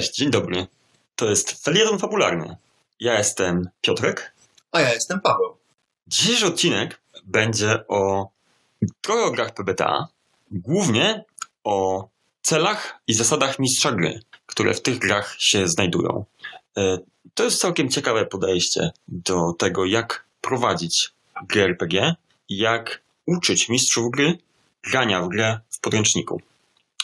Cześć, dzień dobry. To jest felieton fabularny. Ja jestem Piotrek. A ja jestem Paweł. Dzisiejszy odcinek będzie o trochę o grach PBTA, głównie o celach i zasadach mistrza gry, które w tych grach się znajdują. E, to jest całkiem ciekawe podejście do tego, jak prowadzić grę RPG, jak uczyć mistrzów gry grania w grę w podręczniku.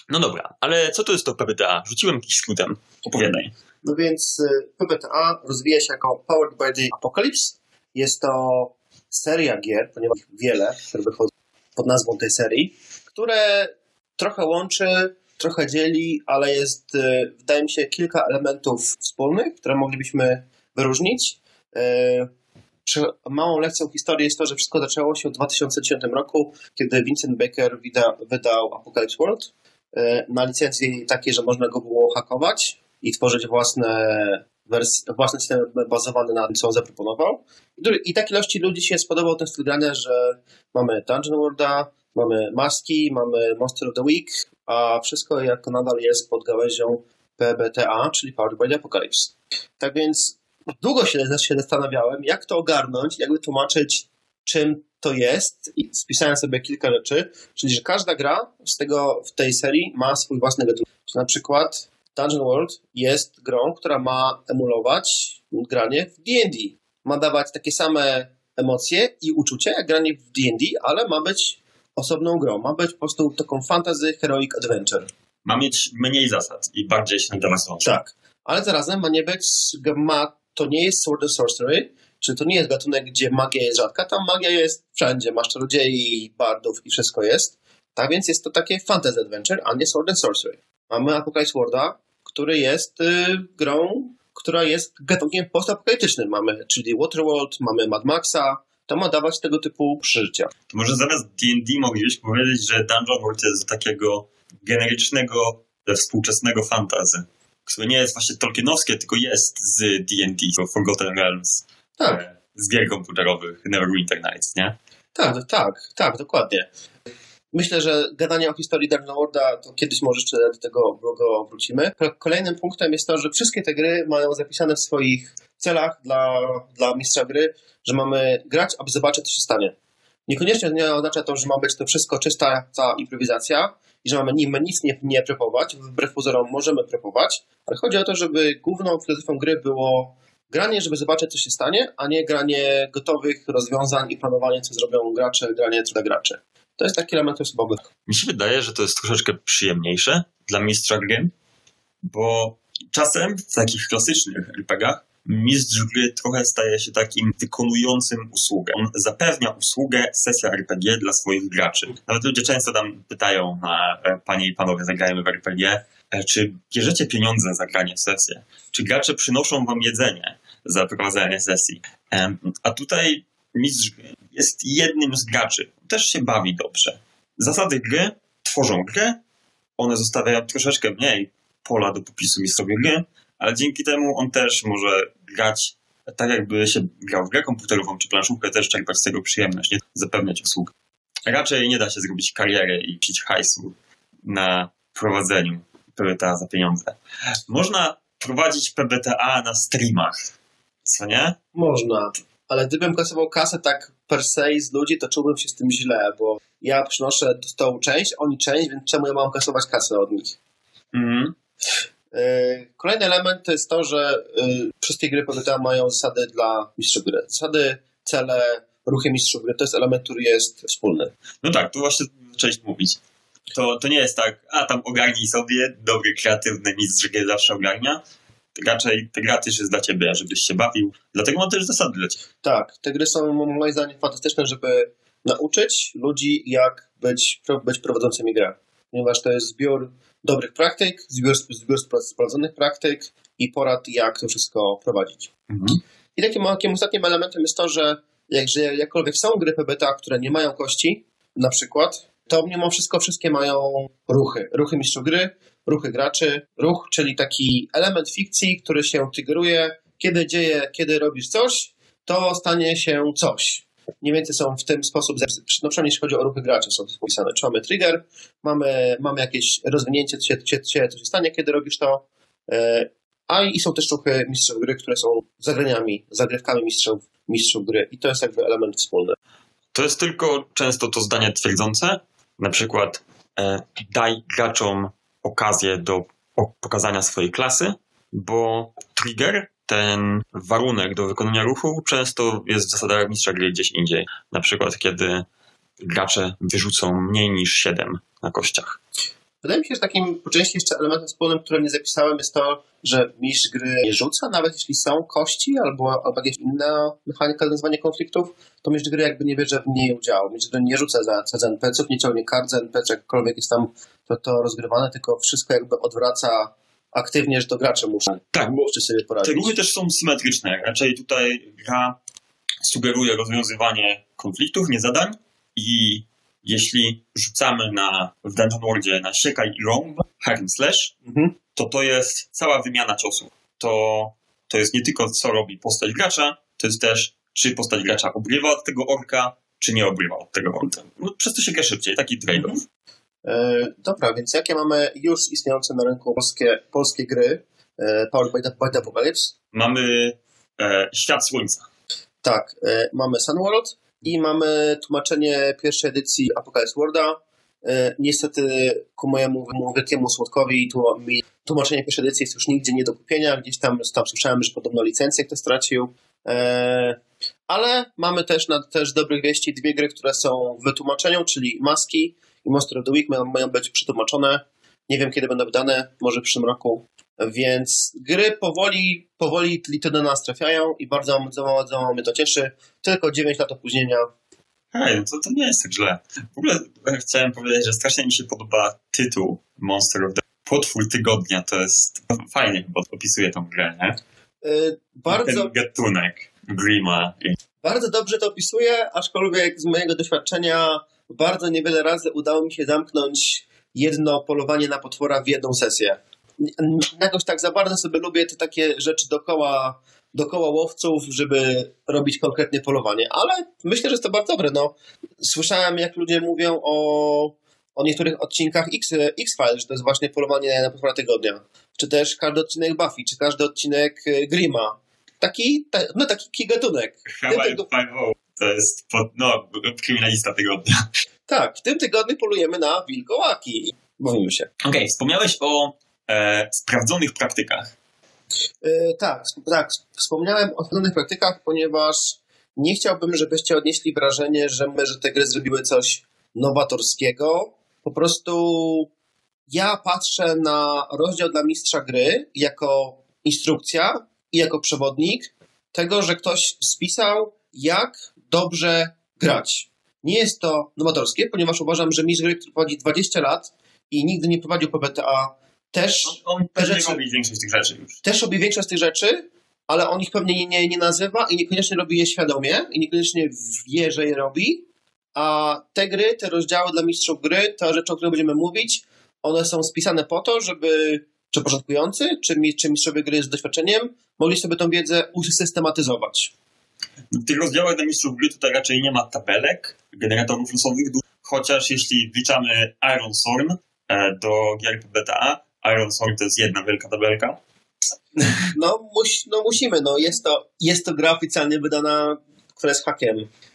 No dobra, ale co to jest to PBTA? Rzuciłem jakiś skrótem. Opowiadaj. No więc y, PBTA rozwija się jako Powered by the Apocalypse. Jest to seria gier, ponieważ wiele, które wychodzą pod nazwą tej serii, które trochę łączy, trochę dzieli, ale jest, y, wydaje mi się, kilka elementów wspólnych, które moglibyśmy wyróżnić. Y, małą lekcją historii jest to, że wszystko zaczęło się w 2010 roku, kiedy Vincent Baker wydał Apocalypse World na licencji takiej, że można go było hakować i tworzyć własne wersje, własny system bazowany na tym, co on zaproponował. I tak ilości ludzi się spodobał ten styl grania, że mamy Dungeon Worlda, mamy maski, mamy Monster of the Week, a wszystko jako nadal jest pod gałęzią PBTA, czyli Powered by the Apocalypse. Tak więc długo się, się zastanawiałem, jak to ogarnąć, jak wytłumaczyć, czym to jest. I spisałem sobie kilka rzeczy, czyli że każda gra z tego, w tej serii ma swój własny gatunek. Na przykład Dungeon World jest grą, która ma emulować granie w D&D. Ma dawać takie same emocje i uczucia jak granie w D&D, ale ma być osobną grą. Ma być po prostu taką fantasy heroic adventure. Ma mieć mniej zasad i bardziej się nadawać. Tak, ale zarazem ma nie być, ma, to nie jest sword and sorcery, czyli to nie jest gatunek, gdzie magia jest rzadka. Tam magia jest wszędzie, masz czarodziei, bardów i wszystko jest. Tak więc jest to takie fantasy adventure, a nie sword and sorcery. Mamy Apocalypse Worlda, który jest y, grą, która jest gatunkiem postapokaliptycznym. Mamy czyli Waterworld, mamy Mad Maxa, to ma dawać tego typu przeżycia. To może zamiast D&D moglibyśmy powiedzieć, że Dungeon World jest takiego generycznego, współczesnego fantazy, które nie jest właśnie tolkienowskie, tylko jest z D&D, Forgotten Realms. Tak. E, z gier komputerowych, Neverwinter Nights, nie? Tak, tak, tak, dokładnie. Myślę, że gadanie o historii Dungeon Worlda to kiedyś może jeszcze do tego go wrócimy. Kolejnym punktem jest to, że wszystkie te gry mają zapisane w swoich celach dla, dla mistrza gry, że mamy grać, aby zobaczyć, co się stanie. Niekoniecznie nie oznacza to, że ma być to wszystko czysta ta improwizacja i że mamy nic nie, nie prepować. Wbrew pozorom możemy prepować, ale chodzi o to, żeby główną filozofią gry było granie, żeby zobaczyć, co się stanie, a nie granie gotowych rozwiązań i planowanie, co zrobią gracze, granie dla graczy. To jest taki element osobowy. Mi się wydaje, że to jest troszeczkę przyjemniejsze dla mistrza gry, bo czasem w takich klasycznych RPGach mistrz gry trochę staje się takim wykonującym usługę. On zapewnia usługę sesja RPG dla swoich graczy. Nawet ludzie często tam pytają, a, e, panie i panowie, zagrajmy w RPG, e, czy bierzecie pieniądze za granie w sesję? Czy gracze przynoszą wam jedzenie za prowadzenie sesji? A tutaj mistrz jest jednym z graczy. Też się bawi dobrze. Zasady gry tworzą grę, one zostawiają troszeczkę mniej pola do popisu mistrzowi gry, ale dzięki temu on też może grać tak, jakby się grał w grę komputerową czy planszówkę, też czerpać z tego przyjemność, nie zapewniać usług. Raczej nie da się zrobić kariery i pić hajsu na prowadzeniu PBTA za pieniądze. Można prowadzić PBTA na streamach, co nie? Można ale gdybym kasował kasę tak per se z ludzi, to czułbym się z tym źle, bo ja przynoszę stołu część, oni część, więc czemu ja mam kasować kasę od nich? Mhm. E, kolejny element to jest to, że y, wszystkie gry PBTA mają zasady dla mistrzów gry. Zasady, cele, ruchy mistrzów gry to jest element, który jest wspólny. No tak, tu właśnie zacząłeś mówić. To, to nie jest tak, a tam ogarnij sobie, dobry, kreatywny mistrz gry zawsze ogarnia, raczej te gra też jest dla ciebie, żebyś się bawił. Dlatego mam też zasady dla ciebie. Tak, te gry są moim zdaniem fantastyczne, żeby nauczyć ludzi, jak być, być prowadzącymi grę. Ponieważ to jest zbiór dobrych praktyk, zbiór, zbiór sprawdzonych praktyk i porad, jak to wszystko prowadzić. Mhm. I takim, takim ostatnim elementem jest to, że jakże jakkolwiek są gry PBTA, które nie mają kości, na przykład, to mimo wszystko wszystkie mają ruchy. Ruchy mistrzów gry, ruchy graczy. Ruch, czyli taki element fikcji, który się tygruje, kiedy dzieje, kiedy robisz coś, to stanie się coś. Mniej więcej są w ten sposób, no przynajmniej jeśli chodzi o ruchy graczy, są wpisane. Czy mamy trigger, mamy, mamy jakieś rozwinięcie, co się, się, się stanie, kiedy robisz to, E, a i są też trochę mistrzów gry, które są zagraniami, zagrywkami mistrzów, mistrzów gry i to jest jakby element wspólny. To jest tylko często to zdanie twierdzące, na przykład e, daj graczom okazję do pokazania swojej klasy, bo trigger, ten warunek do wykonania ruchu często jest w zasadach mistrza gry gdzieś indziej. Na przykład kiedy gracze wyrzucą mniej niż 7 na kościach. Wydaje mi się, że takim po części jeszcze elementem wspólnym, które nie zapisałem, jest to, że mistrz gry nie rzuca, nawet jeśli są kości albo, albo jakieś inna mechanika rozwiązywania konfliktów, to mistrz gry jakby nie bierze w niej udziału. Mistrz gry nie rzuca za, za NPC-ów, nie ciągnie kart za NPC, jakkolwiek jest tam to, to rozgrywane, tylko wszystko jakby odwraca aktywnie, że to gracze muszą, tak, bo sobie poradzić. Te ruchy też są symetryczne. Raczej tutaj gra sugeruje rozwiązywanie konfliktów, nie zadań i jeśli rzucamy na, w Dungeon Worldzie na siekaj i rąb, hack and slash, mhm. to to jest cała wymiana ciosów. To, to jest nie tylko co robi postać gracza, to jest też czy postać gracza obrywa od tego orka, czy nie obrywa od tego orka. No, przez to się gra szybciej, taki trade-off. Mhm. E, dobra, więc jakie mamy już istniejące na rynku polskie, polskie gry Powered by the, by the Apocalypse? Mamy e, Świat Słońca. Tak, e, mamy Sunworld, i mamy tłumaczenie pierwszej edycji Apocalypse Worlda. E, niestety ku mojemu wielkiemu słodkowi tłumaczenie pierwszej edycji jest już nigdzie nie do kupienia. Gdzieś tam, tam słyszałem, że podobno licencję ktoś stracił. E, ale mamy też, na, też dobrych wieści dwie gry, które są w wytłumaczeniu, czyli Maski i Monster of the Week mają, być przetłumaczone. Nie wiem, kiedy będą wydane, może w przyszłym roku. Więc gry powoli, powoli do nas trafiają i bardzo, bardzo, mnie to cieszy. Tylko 9 lat opóźnienia. Hej, to, to nie jest tak źle. W ogóle chciałem powiedzieć, że strasznie mi się podoba tytuł Monster of the Potwór Tygodnia. To jest fajnie bo opisuje tą grę, nie? Yy, bardzo... Ten gatunek Grima. Bardzo dobrze to opisuje, aczkolwiek z mojego doświadczenia bardzo niewiele razy udało mi się zamknąć jedno polowanie na potwora w jedną sesję jakoś tak za bardzo sobie lubię te takie rzeczy dookoła, dookoła łowców, żeby robić konkretnie polowanie, ale myślę, że jest to bardzo dobre. No, słyszałem, jak ludzie mówią o, o niektórych odcinkach X, X-Files, że to jest właśnie polowanie na potwora tygodnia. Czy też każdy odcinek Buffy, czy każdy odcinek e, Grima. Taki, no taki gatunek. Hawaii. To jest pod, no, kryminalista tygodnia. Tak, w tym tygodniu polujemy na wilkołaki. Mówimy się. Okej, okay, wspomniałeś o e, sprawdzonych praktykach. E, tak, tak. Wspomniałem o sprawdzonych praktykach, ponieważ nie chciałbym, żebyście odnieśli wrażenie, że, my, że te gry zrobiły coś nowatorskiego. Po prostu ja patrzę na rozdział dla mistrza gry jako instrukcja i jako przewodnik tego, że ktoś spisał, jak dobrze grać. Nie jest to nowatorskie, ponieważ uważam, że mistrz gry, który prowadzi 20 lat i nigdy nie prowadził PBTA, też. On, on też rzeczy, robi większość tych rzeczy już. Też robi większość tych rzeczy, ale on ich pewnie nie, nie, nie nazywa i niekoniecznie robi je świadomie i niekoniecznie wie, że je robi. A te gry, te rozdziały dla mistrzów gry, te rzeczy, o których będziemy mówić, one są spisane po to, żeby czy początkujący, czy, czy mistrzowie gry z doświadczeniem mogli sobie tą wiedzę usystematyzować. W tych rozdziałach dla mistrzów gry tutaj raczej nie ma tabelek, generatorów losowych, chociaż jeśli wliczamy Iron Sorn e, do gier beta, Iron Sword to jest jedna wielka tabelka. No, muś, no musimy, no jest to, jest to gra oficjalnie wydana, która jest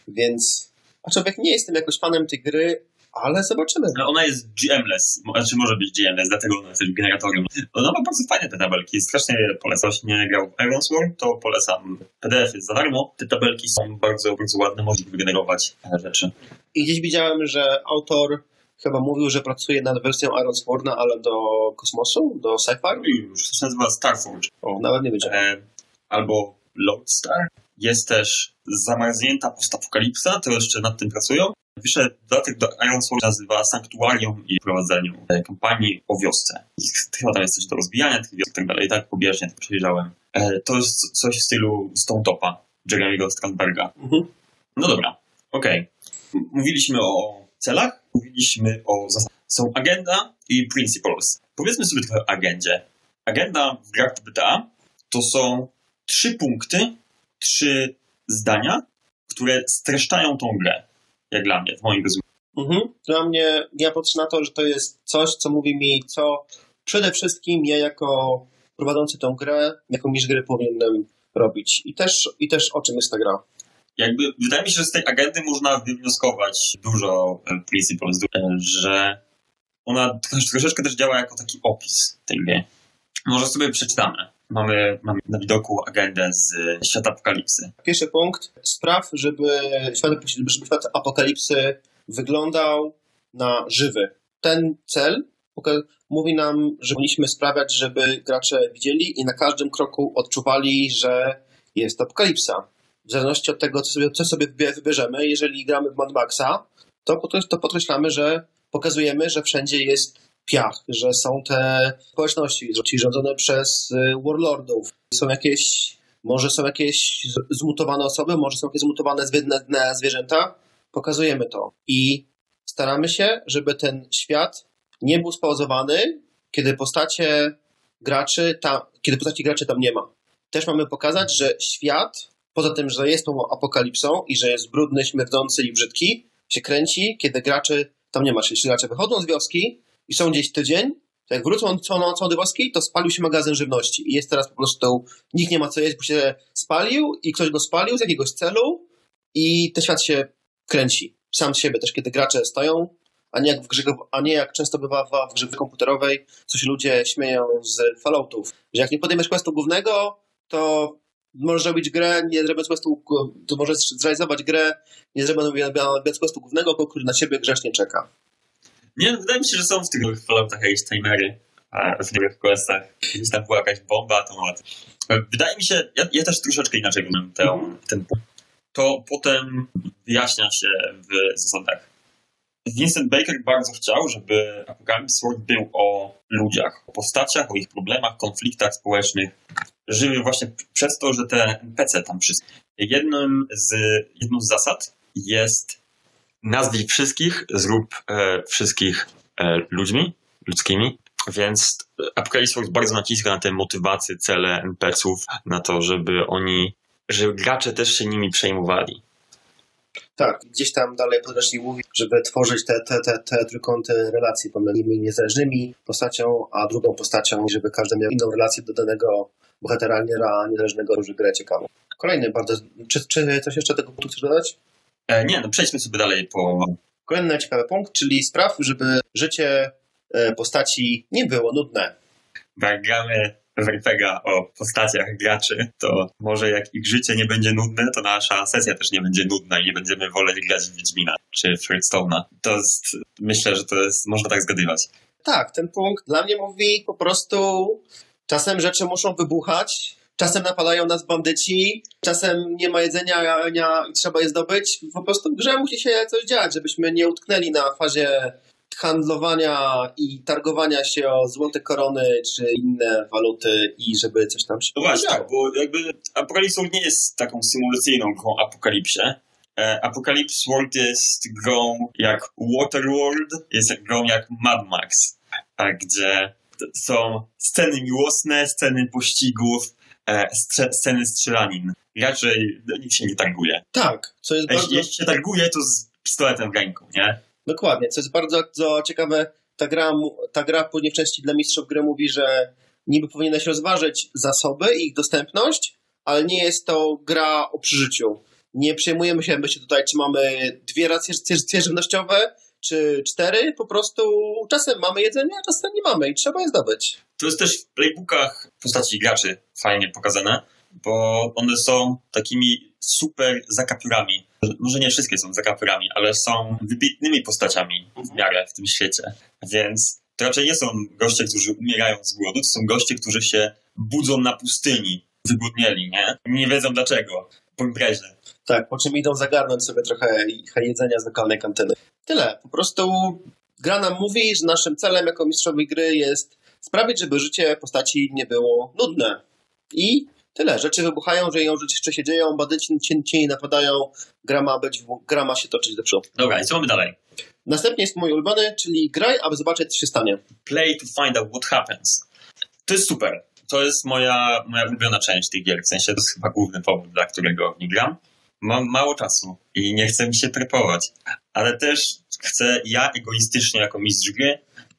więc aczkolwiek nie jestem jakoś fanem tej gry, ale zobaczymy. No ona jest GM-less, znaczy może być GM-less, dlatego ona jest generatorem. Ona ma bardzo fajne te tabelki, strasznie polecam. Jeśli nie grał w Iron Sword, to polecam. PDF jest za darmo, te tabelki są bardzo, bardzo ładne, można wygenerować rzeczy. I gdzieś widziałem, że autor chyba mówił, że pracuje nad wersją Iron Sworna, ale do kosmosu, do sci-fi. Już, to się nazywa Starforge. O, nawet nie wiedziałem. E, albo Lodestar. Jest też zamarznięta postapokalipsa, to jeszcze nad tym pracują. Wyszedł dodatek do Iron Sword nazywa Sanktuarium i prowadzeniu kampanii o wiosce. Chyba tam jest coś do rozbijania tych wiosek i tak dalej. Tak pobieżnie tak przejrzałem. E, to jest coś w stylu Stone Topa Jeremy'ego Strandberga. Mhm. No dobra, okej. Okay. Mówiliśmy o celach, mówiliśmy o zasadach. Są agenda i principles. Powiedzmy sobie trochę o agendzie. Agenda w grach PBTA to są trzy punkty, trzy zdania, które streszczają tą grę. Jak dla mnie, w moim rozumieniu. Mhm. Dla mnie, ja patrzę na to, że to jest coś, co mówi mi, co przede wszystkim ja jako prowadzący tą grę, jaką niż gry powinienem robić. I też, I też o czym jest ta gra. Jakby, wydaje mi się, że z tej agendy można wywnioskować dużo e, principles, że ona troszeczkę też działa jako taki opis tej gry. Może sobie przeczytamy. Mamy, mamy na widoku agendę z świata apokalipsy. Pierwszy punkt. Spraw, żeby świat, żeby świat apokalipsy wyglądał na żywy. Ten cel mówi nam, że powinniśmy sprawiać, żeby gracze widzieli i na każdym kroku odczuwali, że jest apokalipsa. W zależności od tego, co sobie, co sobie wybierzemy, jeżeli gramy w Mad Maxa, to, to podkreślamy, że pokazujemy, że wszędzie jest piach, że są te społeczności rządzone przez y, warlordów. Są jakieś, może są jakieś zmutowane osoby, może są jakieś zmutowane zwierzęta. Pokazujemy to. I staramy się, żeby ten świat nie był spauzowany, kiedy postacie graczy tam, kiedy postaci graczy tam nie ma. Też mamy pokazać, że świat, poza tym, że jest tą apokalipsą i że jest brudny, śmierdzący i brzydki, się kręci, kiedy graczy tam nie ma. Czyli gracze wychodzą z wioski i są gdzieś tydzień, to jak wrócą nocą do wioski, to spalił się magazyn żywności i jest teraz po prostu, nikt nie ma co jeść, bo się spalił i ktoś go spalił z jakiegoś celu i ten świat się kręci. Sam z siebie też, kiedy gracze stoją, a nie jak, w grze, a nie jak często bywa w, grze komputerowej, co się ludzie śmieją z Falloutów, że jak nie podejmiesz questu głównego, to możesz robić grę, nie zrobiąc questu, to możesz zrealizować grę, nie zrobiąc questu głównego, który na ciebie grzecznie czeka. Nie, wydaje mi się, że są w tych Falloutach jakieś timery w niektórych questach. Gdzieś tam była jakaś bomba, to nawet. Wydaje mi się, ja, ja też troszeczkę inaczej rozumiem ten punkt. To potem wyjaśnia się w zasadach. Vincent Baker bardzo chciał, żeby Apocalypse World był o ludziach, o postaciach, o ich problemach, konfliktach społecznych. Żyły właśnie przez to, że te NPC tam wszystkie. Jednym z, jedną z zasad jest nazwij wszystkich, zrób e, wszystkich e, ludźmi, ludzkimi. Więc Apocalypse bardzo naciska na te motywacje, cele NPC-ów, na to, żeby oni, żeby gracze też się nimi przejmowali. Tak, gdzieś tam dalej podręcznik mówi, żeby tworzyć te, te, te, te trójkąty relacji pomiędzy niezależnymi postacią, a drugą postacią, żeby każdy miał inną relację do danego bohatera niezależnego, który grę ciekawą. Kolejny bardzo... Czy, czy coś jeszcze tego punktu chcesz dodać? E, nie, no przejdźmy sobie dalej po... Kolejny ciekawy punkt, czyli spraw, żeby życie e, postaci nie było nudne. Jak gramy w o postaciach graczy, to może jak ich życie nie będzie nudne, to nasza sesja też nie będzie nudna i nie będziemy woleli grać w Wiedźmina czy w Hearthstone'a. To jest, myślę, że to jest, można tak zgadywać. Tak, ten punkt dla mnie mówi po prostu czasem rzeczy muszą wybuchać, czasem napadają nas bandyci, czasem nie ma jedzenia i trzeba je zdobyć. Po prostu w grze musi się coś dziać, żebyśmy nie utknęli na fazie handlowania i targowania się o złote korony czy inne waluty i żeby coś tam się No właśnie, tak, bo jakby Apocalypse World nie jest taką symulacyjną grą Apokalipsie. E, Apocalypse World jest grą jak Waterworld, jest grą jak Mad Max, gdzie są sceny miłosne, sceny pościgów, sceny strzelanin. Raczej nikt się nie targuje. Tak, co jest bardzo... Jeśli się targuje, to z pistoletem w ręku, nie? Dokładnie, co jest bardzo, bardzo ciekawe, ta gra, ta gra później w części dla mistrzów gry mówi, że niby powinieneś rozważyć zasoby i ich dostępność, ale nie jest to gra o przeżyciu. Nie przejmujemy się myślę tutaj, czy mamy dwie racje żywnościowe, czy cztery. Po prostu czasem mamy jedzenie, a czasem nie mamy i trzeba je zdobyć. To jest też w playbookach postaci graczy fajnie pokazane, bo one są takimi super zakapiorami może nie wszystkie są zakaperami, ale są wybitnymi postaciami w miarę w tym świecie. Więc to raczej nie są goście, którzy umierają z głodu, to są goście, którzy się budzą na pustyni, wygłodnieli, nie? Nie wiedzą dlaczego, po imprezie. Tak, po czym idą zagarnąć sobie trochę jedzenia z lokalnej kantyny. Tyle. Po prostu gra nam mówi, że naszym celem jako mistrzowi gry jest sprawić, żeby życie postaci nie było nudne. I Tyle. Rzeczy wybuchają, że ją rzeczy się dzieją, badyci cieni napadają, gra ma, być, gra ma się toczyć do przodu. Dobra, i co mamy dalej? Następnie jest mój ulubiony, czyli graj, aby zobaczyć, co się stanie. Play to find out what happens. To jest super. To jest moja, moja ulubiona część tych gier. W sensie to jest chyba główny powód, dla którego w nie gram. Mam mało czasu i nie chcę mi się prepować, ale też chcę ja egoistycznie jako mistrz gry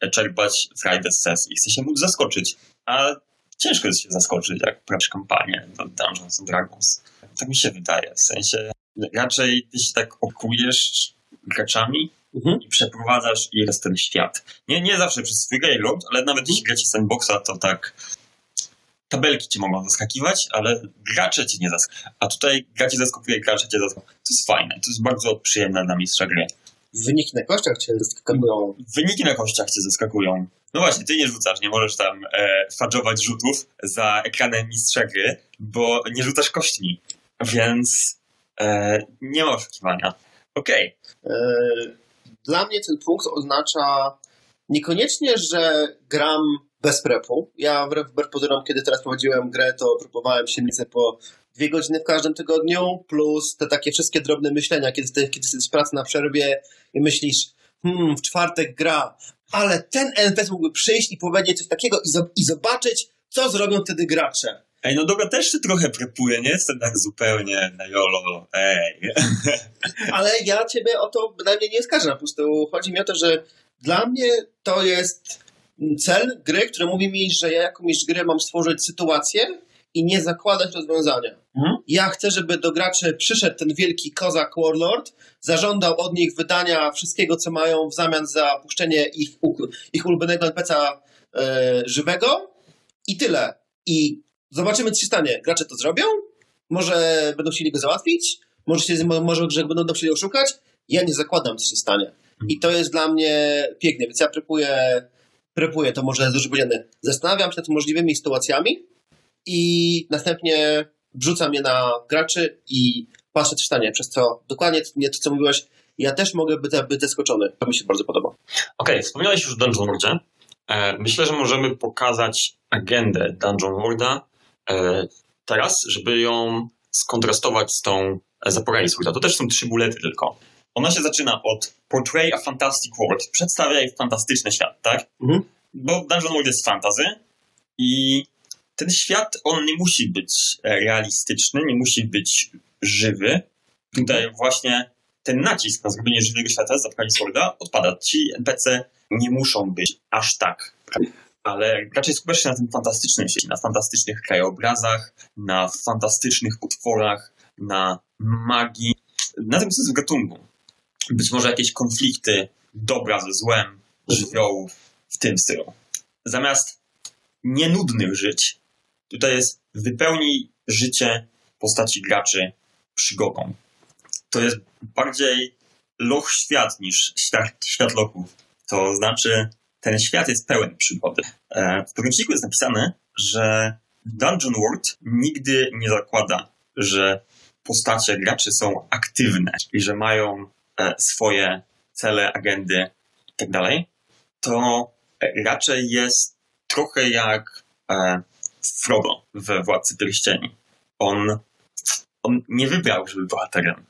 czerpać frajdę z sesji. Chcę się móc zaskoczyć. A ciężko jest się zaskoczyć, jak prawisz kampanię do Dungeons and Dragons. Tak mi się wydaje. W sensie raczej ty się tak opiekujesz graczami mhm. i przeprowadzasz i jest ten świat. Nie, nie zawsze przez swój load, ale nawet jeśli gracie sandboxa, to tak tabelki cię mogą zaskakiwać, ale gracze cię nie zaskakują. A tutaj gracie zaskakuje, gracze cię zaskakują. To jest fajne, to jest bardzo przyjemne dla mistrza gry. Wyniki na kościach cię zaskakują. Wyniki na kościach cię zaskakują. No właśnie, ty nie rzucasz, nie możesz tam e, fadżować rzutów za ekranem mistrza gry, bo nie rzucasz kośćmi. Więc e, nie ma oszukiwania. Okej. Okay. E, dla mnie ten punkt oznacza niekoniecznie, że gram bez prepu. Ja wbrew pozorom, kiedy teraz prowadziłem grę, to próbowałem się po dwie godziny w każdym tygodniu, plus te takie wszystkie drobne myślenia, kiedy, ty, kiedy jesteś pracy na przerwie i myślisz, hmm, w czwartek gra, ale ten NPC mógłby przyjść i powiedzieć coś takiego i, i zobaczyć, co zrobią wtedy gracze. Ej, no dobra, też się trochę prepuje, nie jestem tak zupełnie na jolo, ej. Ale ja ciebie o to bynajmniej nie skażę, po prostu chodzi mi o to, że dla mnie to jest cel gry, który mówi mi, że ja jako mistrz gry mam stworzyć sytuację i nie zakładać rozwiązania. Mhm. Ja chcę, żeby do graczy przyszedł ten wielki kozak Warlord, zażądał od nich wydania wszystkiego, co mają w zamian za puszczenie ich, ich ulubionego NPC'a e, żywego i tyle. I zobaczymy, co się stanie. Gracze to zrobią? Może będą chcieli go załatwić? Może, się, może że będą chcieli oszukać? Ja nie zakładam, co się stanie. I to jest dla mnie piękne, więc ja prepuję prepuję, to może duży powiedziane. Zastanawiam się nad możliwymi sytuacjami i następnie wrzucam je na graczy i patrzę, co stanie, przez co dokładnie nie to, co mówiłeś, ja też mogę być, być zaskoczony. To mi się bardzo podoba. Okej, okay, wspomniałeś już o Dungeon Worldzie. E, myślę, że możemy pokazać agendę Dungeon Worlda e, teraz, żeby ją skontrastować z tą Zaporalis Worlda. To też są trzy bulety tylko. Ona się zaczyna od Portray a Fantastic World. Przedstawiaj fantastyczny świat, tak? Mhm. Bo Dungeon World jest fantazy i ten świat, on nie musi być realistyczny, nie musi być żywy. Tutaj właśnie ten nacisk na zrobienie żywego świata z Apocalypse Worlda odpada. Ci NPC nie muszą być aż tak. Ale raczej skupiasz się na tym fantastycznym świecie, na fantastycznych krajobrazach, na fantastycznych utworach, na magii, na tym, co jest w gatunku być może jakieś konflikty dobra ze złem, żywiołów w tym stylu. Zamiast nienudnych żyć, tutaj jest wypełnij życie postaci graczy przygodą. To jest bardziej loch świat niż świat, świat lochów. To znaczy, ten świat jest pełen przygody. E, w podręczniku jest napisane, że Dungeon World nigdy nie zakłada, że postacie graczy są aktywne i że mają E, swoje cele, agendy i tak to raczej jest trochę jak e, Frodo w Władcy Pierścieni. On, on nie wybrał, żeby bohaterem,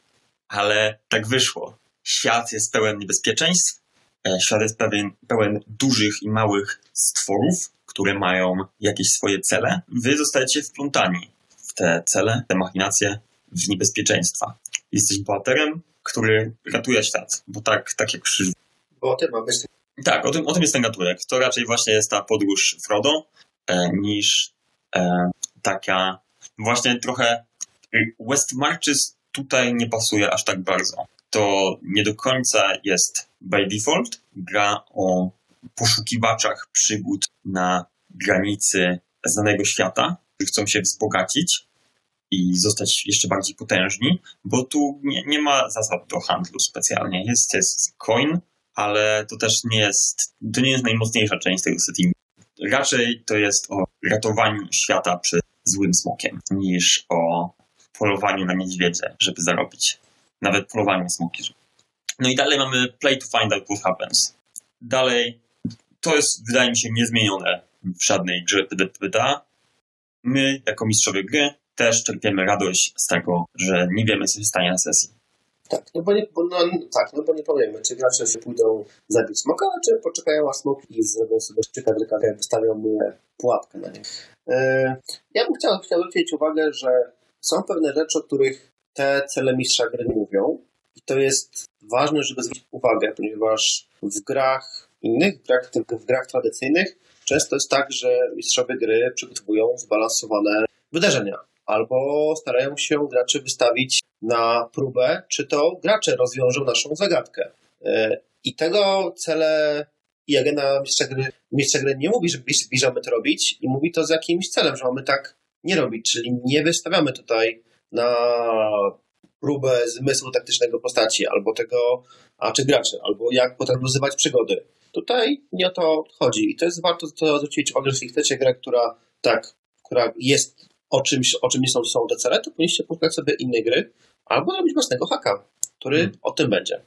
ale tak wyszło. Świat jest pełen niebezpieczeństw, e, świat jest pełen, pełen dużych i małych stworów, które mają jakieś swoje cele. Wy zostajecie wplątani w te cele, te machinacje, w niebezpieczeństwa. Jesteś bohaterem, który ratuje świat, bo tak, tak jak przy... Bo o tym ma być. Tak, o tym, o tym jest ten gatunek. To raczej właśnie jest ta podróż Frodo, e, niż taka właśnie trochę West Marches tutaj nie pasuje aż tak bardzo. To nie do końca jest by default gra o poszukiwaczach przygód na granicy znanego świata, którzy chcą się wzbogacić i zostać jeszcze bardziej potężni, bo tu nie, nie ma zasad do handlu specjalnie. Jest, jest coin, ale to też nie jest, to nie jest najmocniejsza część tego settingu. Raczej to jest o ratowaniu świata przed złym smokiem, niż o polowaniu na niedźwiedzie, żeby zarobić. Nawet polowaniu na smoki. No i dalej mamy play to find out what happens. Dalej, to jest, wydaje mi się, niezmienione w żadnej grze PDPDA. My, jako mistrzowie gry, też czerpiemy radość z tego, że nie wiemy, co się stanie na sesji. Tak, no bo nie, bo, no, tak, no bo nie powiemy, czy gracze się pójdą zabić smoka, czy poczekają aż smok i zrobią sobie szczyka wielka, wystawią mu pułapkę na nie. Yy, ja bym chciał, zwrócić uwagę, że są pewne rzeczy, o których te cele mistrza gry mówią i to jest ważne, żeby zwrócić uwagę, ponieważ w grach innych, w grach, w grach tradycyjnych często jest tak, że mistrzowie gry przygotowują zbalansowane wydarzenia albo starają się graczy wystawić na próbę, czy to gracze rozwiążą naszą zagadkę. E, I tego cele i agenda mistrza gry, mistrza gry nie mówi, że zbliżamy to robić i mówi to z jakimś celem, że mamy tak nie robić, czyli nie wystawiamy tutaj na próbę zmysłu taktycznego postaci, albo tego, a czy graczy, albo jak potem rozwiązywać przygody. Tutaj nie o to chodzi i to jest warto to zwrócić uwagę, jeśli chcecie grę, która tak, która jest o czymś, o czym nie są, są te cele, to powinniście poszukać sobie innej gry, albo robić własnego haka, który hmm. o tym będzie.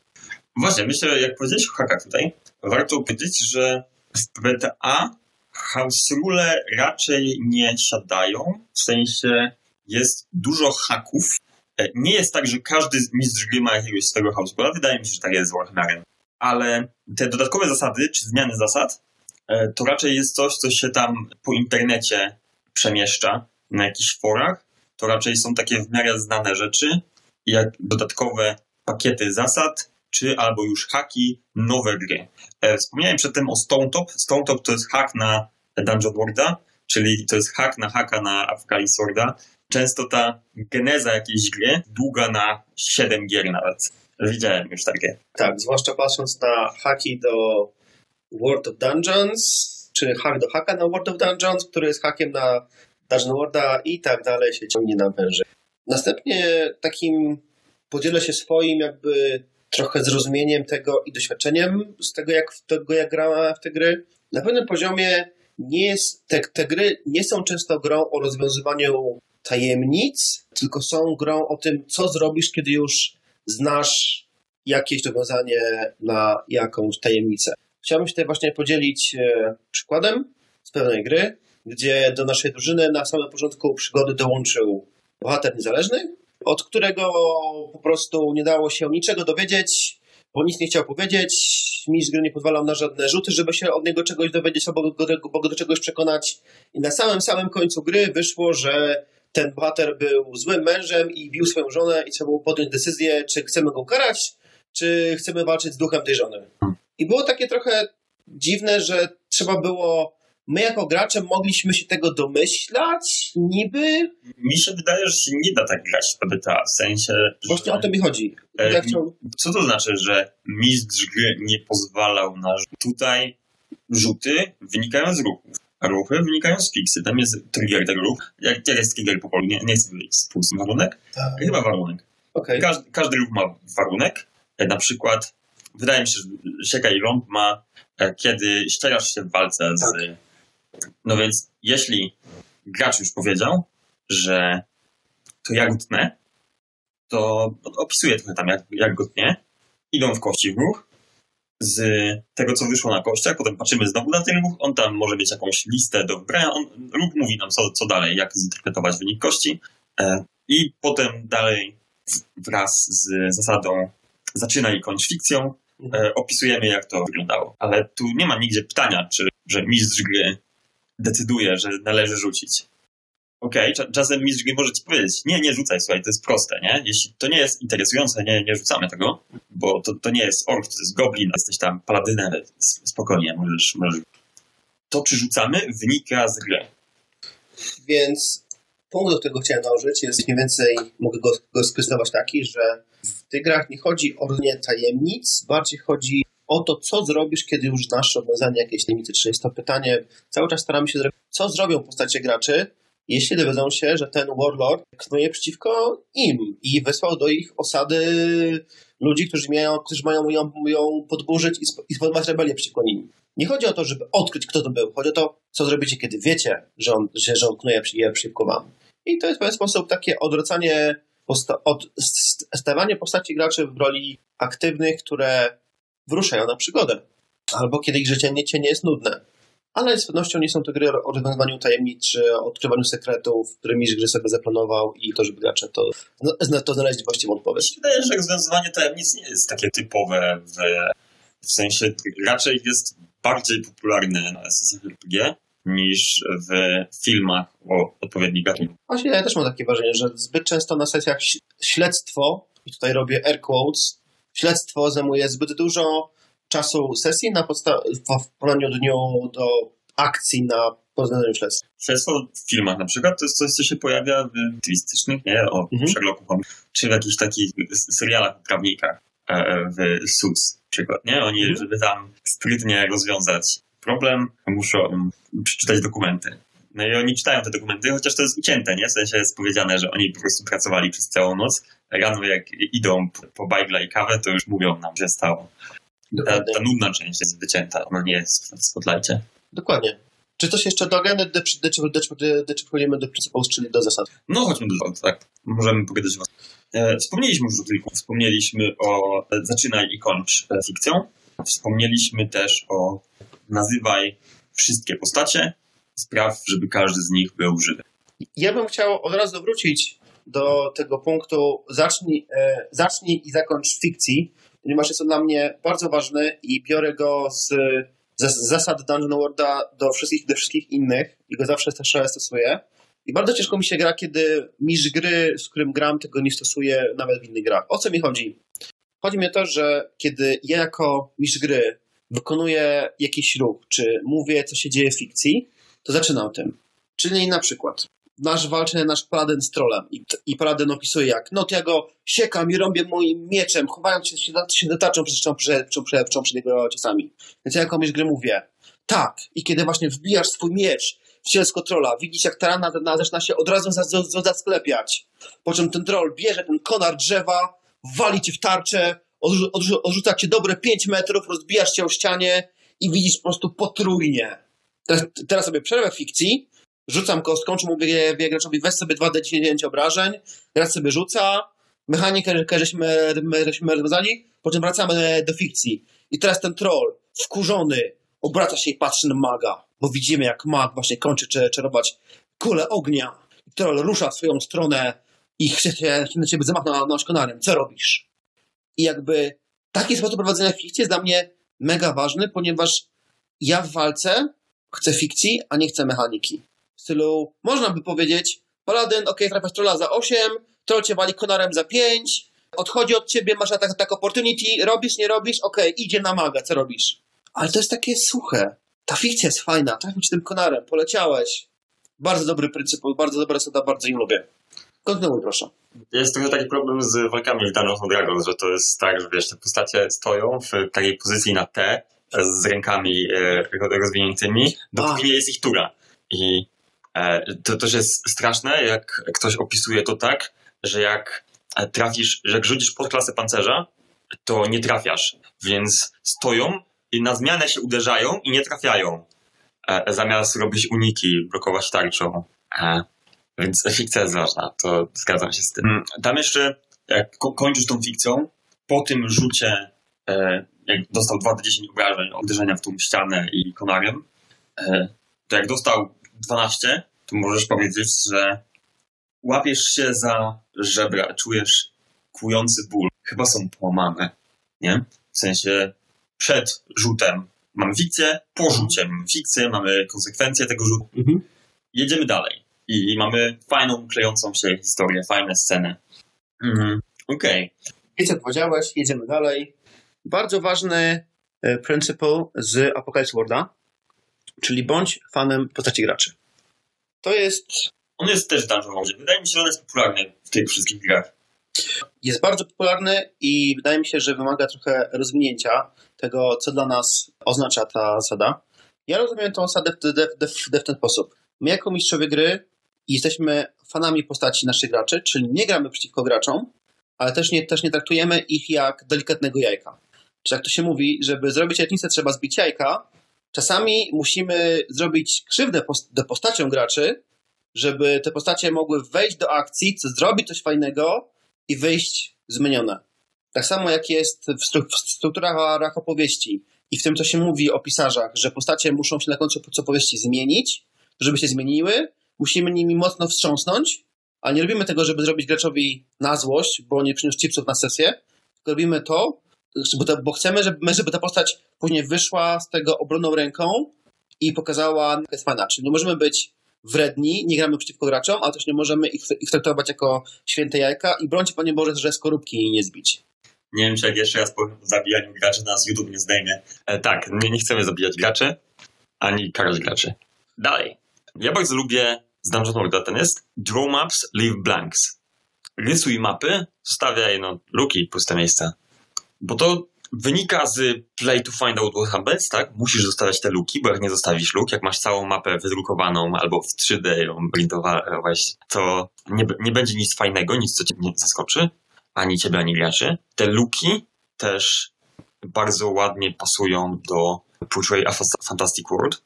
Właśnie, myślę, jak powiedziałeś o hakach tutaj, warto powiedzieć, że w PBTA house rule raczej nie siadają, w sensie jest dużo haków. E, nie jest tak, że każdy mistrz gry ma jakiegoś swojego house rule, wydaje mi się, że tak jest z Warhammerem. Ale te dodatkowe zasady, czy zmiany zasad, e, to raczej jest coś, co się tam po internecie przemieszcza na jakichś forach. To raczej są takie w miarę znane rzeczy, jak dodatkowe pakiety zasad, czy albo już haki, nowe gry. E, wspomniałem przedtem o Stone Top. Stone Top to jest hak na Dungeon Worlda, czyli to jest hak na haka na Afkali Sworda. Często ta geneza jakiejś gry długa na 7 gier nawet. Widziałem już takie. Tak, zwłaszcza patrząc na haki do World of Dungeons, czy hak do haka na World of Dungeons, który jest hakiem na Worlda i tak dalej się ciągnie na węży. Następnie takim podzielę się swoim jakby trochę zrozumieniem tego i doświadczeniem z tego, jak, tego, jak grała w te gry. Na pewnym poziomie nie jest, te, te gry nie są często grą o rozwiązywaniu tajemnic, tylko są grą o tym, co zrobisz, kiedy już znasz jakieś rozwiązanie na jakąś tajemnicę. Chciałbym się tutaj właśnie podzielić e, przykładem z pewnej gry, gdzie do naszej drużyny na samym początku przygody dołączył bohater niezależny, od którego po prostu nie dało się niczego dowiedzieć, bo nic nie chciał powiedzieć. Mistrz gry nie pozwalał na żadne rzuty, żeby się od niego czegoś dowiedzieć albo go, go, go do czegoś przekonać. I na samym samym końcu gry wyszło, że ten bohater był złym mężem i bił swoją żonę i trzeba było podjąć decyzję, czy chcemy go karać, czy chcemy walczyć z duchem tej żony. I było takie trochę dziwne, że trzeba było my jako gracze mogliśmy się tego domyślać, niby. Mi się wydaje, że się nie da tak grać w PBTA, w sensie... Właśnie że... o to mi chodzi. E, chciał... Co to znaczy, że mistrz gry nie pozwalał na... Tutaj rzuty wynikają z ruchów, a ruchy wynikają z fiksy. Tam jest trigger tego ruchu. Jak, jak jest trigger po? Nie, nie powiedzieć z warunek. Tak. Chyba warunek. Okay. Każdy, każdy ruch ma warunek. E, na przykład wydaje mi się, że Sieka i Rąb ma, e, kiedy ścierasz się w walce z tak. No więc jeśli gracz już powiedział, że to ja go tnę, to opisuję trochę tam, jak, jak go. Idą w kości w ruch. Z tego, co wyszło na kościach, potem patrzymy znowu na ten ruch. On tam może mieć jakąś listę do wybrania. On, ruch mówi nam, co, co dalej, jak zinterpretować wynik kości. E, I potem dalej wraz z zasadą zaczyna i kończ fikcją e, opisujemy, jak to wyglądało. Ale tu nie ma nigdzie pytania, czy że mistrz gry decyduje, że należy rzucić. Okej, okay, czasem mistrz gry może ci powiedzieć, nie, nie rzucaj, słuchaj, to jest proste, nie? Jeśli to nie jest interesujące, nie, nie rzucamy tego, bo to, to nie jest ork, to jest goblin, jesteś tam paladynem, spokojnie, możesz, możesz. To, czy rzucamy, wynika z gry. Więc punkt, do którego chciałem dążyć, jest mniej więcej, mogę go, go taki, że w tych grach nie chodzi o nie tajemnic, bardziej chodzi o to, co zrobisz, kiedy już znasz rozwiązanie jakiejś limity. Czyli jest to pytanie, cały czas staramy się zrobić, co zrobią postacie graczy, jeśli dowiedzą się, że ten warlord knuje przeciwko im i wysłał do ich osady ludzi, którzy, mają, którzy mają ją, ją podburzyć i spowodować rebelię przeciwko nim. Nie chodzi o to, żeby odkryć, kto to był. Chodzi o to, co zrobicie, kiedy wiecie, że on, że, że on knuje przeciwko wam. I to jest w pewien sposób takie odwracanie, od, stawanie postaci graczy w roli aktywnych, które wyruszają na przygodę. Albo kiedy ich życie nie, nie jest nudne. Ale z pewnością nie są to gry o rozwiązywaniu tajemnic, czy odkrywaniu sekretów, które mistrz gry sobie zaplanował i to, żeby gracze to, to znaleźli właściwą odpowiedź. Wydaje się, że rozwiązywanie tajemnic nie jest takie typowe w, w sensie raczej jest bardziej popularne na RPG niż w filmach o odpowiednich gatunkach. Właśnie ja też mam takie wrażenie, że zbyt często na sesjach śledztwo, i tutaj robię air quotes, śledztwo zajmuje zbyt dużo czasu sesji na podsta- w porównaniu do, do akcji na poznanym śledztwie. Śledztwo w filmach na przykład to jest coś, co się pojawia w twistycznych, nie? O Mhm. Sherlocku Holmes. Czy w jakichś takich serialach o prawnikach e, w Suits na przykład, nie? Oni, Mhm. żeby tam sprytnie rozwiązać problem, muszą przeczytać dokumenty. No i oni czytają te dokumenty, chociaż to jest ucięte, nie? W sensie jest powiedziane, że oni po prostu pracowali przez całą noc. Rano jak idą po- bajgla i kawę, to już mówią nam, że stało. Ta, ta nudna część jest wycięta, ona nie jest w spotlightie. Dokładnie. Czy coś jeszcze do czy przechodzimy do principles, czyli do zasad? No chodźmy do tak. Możemy pogadać o e, Wspomnieliśmy już o kilku. Wspomnieliśmy o e, zaczynaj i kończ fikcją. Wspomnieliśmy też o nazywaj wszystkie postacie. Spraw, żeby każdy z nich był żywy. Ja bym chciał od razu wrócić do tego punktu zacznij, e, zacznij i zakończ w fikcji, ponieważ jest on dla mnie bardzo ważny i biorę go z, z zasad Dungeon Worlda do wszystkich, do wszystkich innych i go zawsze też stosuję. I bardzo ciężko mi się gra, kiedy mistrz gry, z którym gram, tego nie stosuje nawet w innych grach. O co mi chodzi? Chodzi mi o to, że kiedy ja jako mistrz gry wykonuję jakiś ruch, czy mówię, co się dzieje w fikcji, to zaczynam tym. Czyli na przykład nasz walczy nasz paladyn z trolem i, i paladyn opisuje jak, no to ja go siekam i rąbię moim mieczem, chowając się, się, się dotaczą przed, przed, przed, przed, jego ciosami. Więc ja mistrz gry mówię, tak, i kiedy właśnie wbijasz swój miecz w cielsko trolla, widzisz jak tarana ta zaczyna się od razu za- za- za- zasklepiać, po czym ten troll bierze ten konar drzewa, wali cię w tarczę, odrzu- odrzu- odrzuca cię dobre 5 metrów, rozbijasz cię o ścianie i widzisz po prostu potrójnie. Teraz, teraz sobie przerwę fikcji, rzucam kostką, czy mówię graczowi, weź sobie 2d10 obrażeń, gracz sobie rzuca, mechanikę że- żeśmy, my- żeśmy rozwiązali, po czym wracamy do fikcji. I teraz ten troll, wkurzony, obraca się i patrzy na maga, bo widzimy jak mag właśnie kończy cze- czarować kulę ognia. I troll rusza w swoją stronę i chce się na ciebie zamachnąć konarem. Co robisz? I jakby taki sposób prowadzenia fikcji jest dla mnie mega ważny, ponieważ ja w walce chcę fikcji, a nie chcę mechaniki. W stylu, można by powiedzieć, paladyn, ok, trafiasz trolla za 8, troll cię wali konarem za 5, odchodzi od ciebie, masz atak, atak opportunity, robisz, nie robisz, ok, idzie na maga, co robisz? Ale to jest takie suche. Ta fikcja jest fajna, trafił ci tym konarem, poleciałeś. Bardzo dobry pryncyp, bardzo dobra zasada, bardzo ją lubię. Kontynuuj, proszę. Jest trochę taki problem z walkami w Dungeons Dragons, że to jest tak, że wiesz, te postacie stoją w takiej pozycji na T z rękami e, rozwiniętymi, dopóki nie jest ich tura. I e, to też jest straszne, jak ktoś opisuje to tak, że jak trafisz, że jak rzucisz pod klasę pancerza, to nie trafiasz. Więc stoją i na zmianę się uderzają i nie trafiają. E, zamiast robić uniki, blokować tarczą. Więc fikcja jest ważna, to zgadzam się z tym. Mm, Tam jeszcze, jak ko- kończysz tą fikcją, po tym rzucie, jak dostał 2d10 obrażeń, uderzenia w tą ścianę i konarem, e, to jak dostał 12, to możesz powiedzieć, że łapiesz się za żebra, czujesz kłujący ból. Chyba są połamane, nie? W sensie przed rzutem mamy fikcję, po rzucie mamy fikcję, mamy konsekwencje tego rzutu Mhm. jedziemy dalej. I mamy fajną, klejącą się historię, fajne sceny. Mhm. Okej. Więc jak powiedziałeś, jedziemy dalej. Bardzo ważny e, principle z Apocalypse Worlda, czyli bądź fanem postaci graczy. To jest, On jest też w Dungeon Worldzie. Wydaje mi się, że on jest popularny w tych wszystkich grach. jest bardzo popularny i wydaje mi się, że wymaga trochę rozwinięcia tego, co dla nas oznacza ta zasada. Ja rozumiem tę zasadę w, w, w, w ten sposób. My jako mistrzowie gry jesteśmy fanami postaci naszych graczy, czyli nie gramy przeciwko graczom, ale też nie, też nie traktujemy ich jak delikatnego jajka. Czy jak to się mówi, żeby zrobić jajecznicę trzeba zbić jajka, czasami musimy zrobić krzywdę post- do postaciom graczy, żeby te postacie mogły wejść do akcji, co zrobić coś fajnego i wyjść zmienione. Tak samo jak jest w, stru- w strukturach opowieści i w tym, co się mówi o pisarzach, że postacie muszą się na końcu opowieści zmienić, żeby się zmieniły, musimy nimi mocno wstrząsnąć, a nie robimy tego, żeby zrobić graczowi na złość, bo nie przyniósł chipsów na sesję, tylko robimy to, bo, to, bo chcemy, żeby, żeby ta postać później wyszła z tego obronną ręką i pokazała, fajna. Czyli nie możemy być wredni, nie gramy przeciwko graczom, ale też nie możemy ich, ich traktować jako święte jajka i brońcie Panie Boże, że skorupki nie zbić. Nie wiem, czy jak jeszcze raz powiem o zabijaniu graczy, nas YouTube nie zdejmie. E, tak, nie, nie chcemy zabijać graczy. ani karać graczy. Dalej. Ja bardzo lubię z Dungeon Worlda ten jest Draw Maps, Leave Blanks. Rysuj mapy, zostawiaj no, luki, puste miejsca. Bo to wynika z play to find out what happens, tak? Musisz zostawiać te luki, bo jak nie zostawisz luk, jak masz całą mapę wydrukowaną albo w 3D ją printowałeś, to nie, nie będzie nic fajnego, nic co cię nie zaskoczy, ani ciebie, ani graczy. Te luki też bardzo ładnie pasują do Portray a Fantastic World.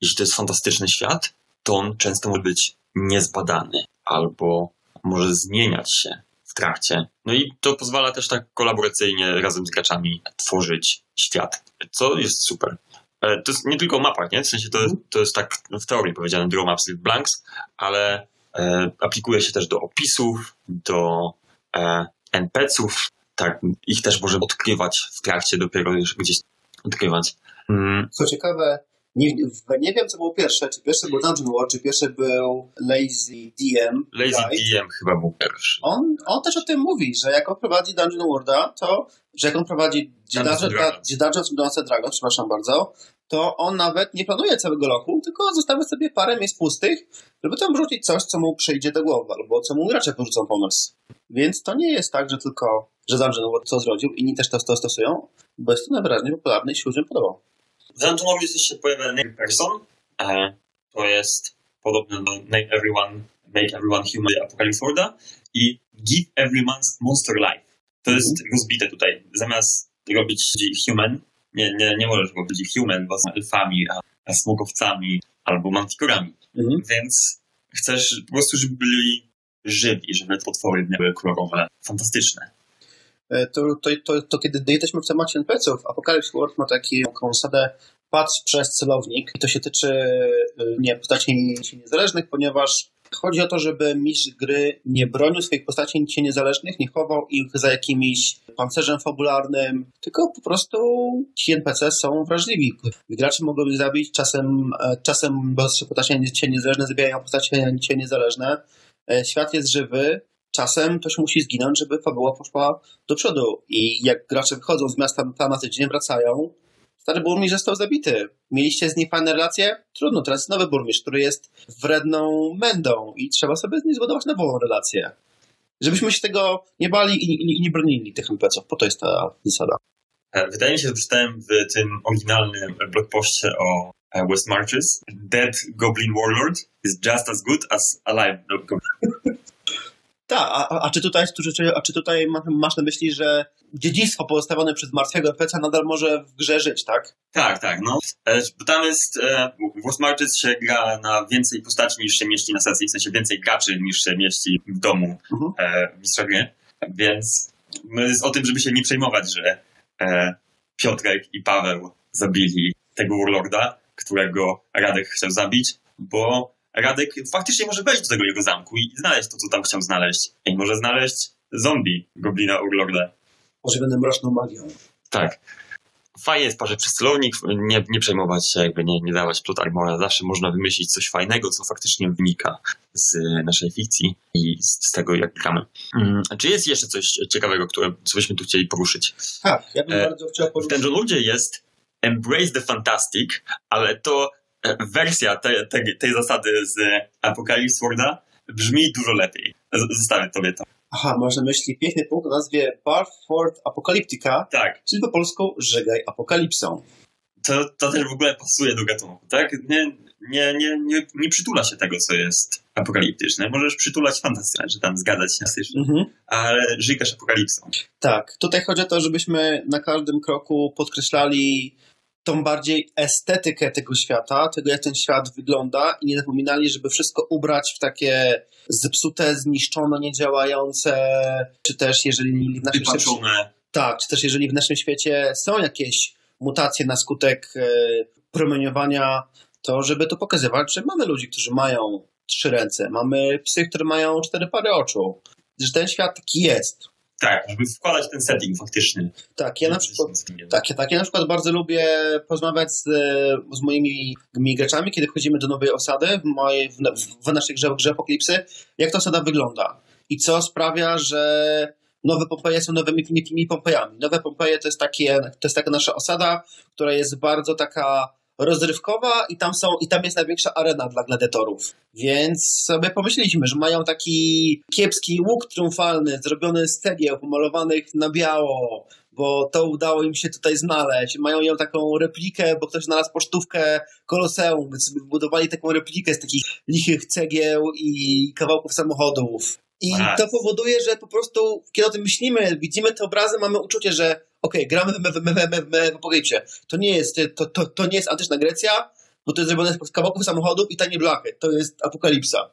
Jeśli to jest fantastyczny świat, to on często może być niezbadany albo może zmieniać się trakcie. No i to pozwala też tak kolaboracyjnie razem z graczami tworzyć świat, co jest super. E, to jest nie tylko o mapach, nie? W sensie to, to jest tak w teorii powiedziane Draw Maps with Blanks, ale e, aplikuje się też do opisów, do e, NPC-ów, tak, ich też może odkrywać w trakcie dopiero już gdzieś odkrywać. Mm. Co ciekawe, nie, nie wiem, co było pierwsze. Czy pierwszy był Dungeon World, czy pierwszy był Lazy DM. Lazy DM chyba był pierwszy. On, on też o tym mówi, że jak on prowadzi Dungeon Worlda, to, że jak on prowadzi Dungeons Dungeons Dragons, przepraszam bardzo, to on nawet nie planuje całego roku, tylko zostawia sobie parę miejsc pustych, żeby tam wrzucić coś, co mu przyjdzie do głowy, albo co mu gracze porzucą pomysł. Więc to nie jest tak, że tylko, że Dungeon World co zrodził, inni też to, to stosują, bo jest to najwyraźniej popularne i się ludziom podoba. W Dungeonowi się pojawia Name Person. E, to jest podobne do Name Everyone, Make Everyone Human Apocalypse Worlda i Give Everyone Monster Life. To jest mm. rozbite tutaj. Zamiast robić human, nie, nie, nie możesz robić human, bo są elfami, a, a smokowcami albo mantikorami. Mm. Więc chcesz po prostu, żeby byli żywi, żeby te potwory były kolorowe, fantastyczne. E, to, to, to, to kiedy jesteśmy w temacie NPC-ów, Apocalypse World ma taką zasadę patrz przez celownik i to się tyczy e, nie postaci niezależnych, ponieważ chodzi o to, żeby mistrz gry nie bronił swoich postaci niezależnych, nie chował ich za jakimś pancerzem fabularnym, tylko po prostu ci NPC są wrażliwi. Gracze mogą ich zabić, czasem, e, czasem bo postacie niezależne zabijają postacie niezależne. Świat jest żywy, czasem ktoś musi zginąć, żeby fabuła poszła do przodu. I jak gracze wychodzą z miasta na tydzień, wracają, stary burmistrz został zabity. Mieliście z nim fajne relacje? Trudno, teraz jest nowy burmistrz, który jest wredną mędą i trzeba sobie z nim zbudować nową relację. Żebyśmy się tego nie bali i, i, i nie bronili tych NPC-ów. Po to jest ta zasada. E, wydaje mi się, że czytałem w tym oryginalnym blogpoście o e, West Marches Dead Goblin Warlord is just as good as alive Goblin. Tak, a, a, czy tutaj, czy, a czy tutaj masz na myśli, że dziedzictwo pozostawione przez martwego NPC nadal może w grze żyć, tak? Tak, tak, no. E, bo tam jest, e, Wars Marches się gra na więcej postaci niż się mieści na sesji, w sensie więcej graczy niż się mieści w domu mhm. e, mistrza gry, więc jest o tym, żeby się nie przejmować, że e, Piotrek i Paweł zabili tego Warlorda, którego Radek chciał zabić, bo Radek faktycznie może wejść do tego jego zamku i znaleźć to, co tam chciał znaleźć. I może znaleźć zombie Goblina Urlorda. Ożywiony mroczną magią. Tak. Fajnie jest parze przez celownik, nie, nie przejmować się, jakby nie, nie dawać plot armora. Zawsze można wymyślić coś fajnego, co faktycznie wynika z naszej fikcji i z, tego, jak gramy. Hmm, czy jest jeszcze coś ciekawego, które, co byśmy tu chcieli poruszyć? Tak, ja bym e, bardzo chciał poruszyć. W Dungeon Ludzie jest Embrace the Fantastic, ale to wersja te, te, tej zasady z Apocalypse Worlda brzmi dużo lepiej. Zostawię tobie to. Aha, masz na myśli piękny punkt o nazwie Barford Apocalyptica, tak. czyli po polsku Żegaj Apokalipsą. To, to też w ogóle pasuje do gatunku, tak? Nie, nie, nie, nie, nie przytula się tego, co jest apokaliptyczne. Możesz przytulać fantastyczne, że tam zgadać się mhm. ale żyjesz apokalipsą. Tak, tutaj chodzi o to, żebyśmy na każdym kroku podkreślali tą bardziej estetykę tego świata, tego jak ten świat wygląda i nie zapominali, żeby wszystko ubrać w takie zepsute, zniszczone, niedziałające, czy też jeżeli w naszym świecie... Tak, czy też jeżeli w naszym świecie są jakieś mutacje na skutek e, promieniowania, to żeby to pokazywać, że mamy ludzi, którzy mają trzy ręce, mamy psy, które mają cztery pary oczu, że ten świat taki jest. Tak, żeby wkładać ten setting faktycznie. Tak, ja na przykład, tak, tak, ja na przykład bardzo lubię porozmawiać z, z moimi graczami, kiedy wchodzimy do nowej osady w, mojej, w, w naszej grze, grze Apokalipsy, jak ta osada wygląda i co sprawia, że nowe Pompeje są nowymi tymi Pompejami. Nowe Pompeje to jest, takie, to jest taka nasza osada, która jest bardzo taka rozrywkowa i tam są, i tam jest największa arena dla gladiatorów. Więc sobie pomyśleliśmy, że mają taki kiepski łuk triumfalny, zrobiony z cegieł, pomalowanych na biało, bo to udało im się tutaj znaleźć. Mają ją taką replikę, bo ktoś znalazł pocztówkę Koloseum, więc budowali taką replikę z takich lichych cegieł i kawałków samochodów. I to powoduje, że po prostu, kiedy o tym myślimy, widzimy te obrazy, mamy uczucie, że okej, gramy w, apokalipsie. To nie jest, to, to, to nie jest antyczna Grecja, bo to jest zrobione z kawałków samochodów i tanie blachy. To jest apokalipsa.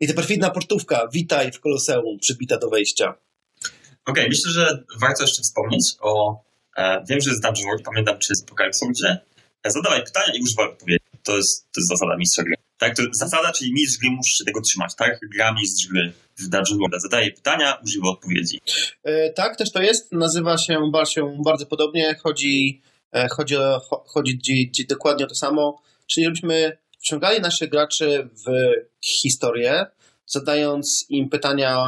I ta perfidna pocztówka, witaj w Koloseum, przybita do wejścia. Okej, myślę, że warto jeszcze wspomnieć o. E, wiem, że z Dungeon World, pamiętam czy z Apocalypse gdzie e, zadawaj pytania i używaj odpowiedzi. To jest, to jest zasada mistrza gry. Tak, to zasada, czyli mistrz gry musi się tego trzymać, tak? Gra mistrz gry w Dungeon World. Zadaje pytania, używa odpowiedzi. E, tak, też to jest. Nazywa się, się bardzo podobnie. Chodzi, e, chodzi, o, cho- chodzi dzi, dzi, dokładnie o to samo. Czyli żebyśmy wciągali naszych graczy w historię, zadając im pytania,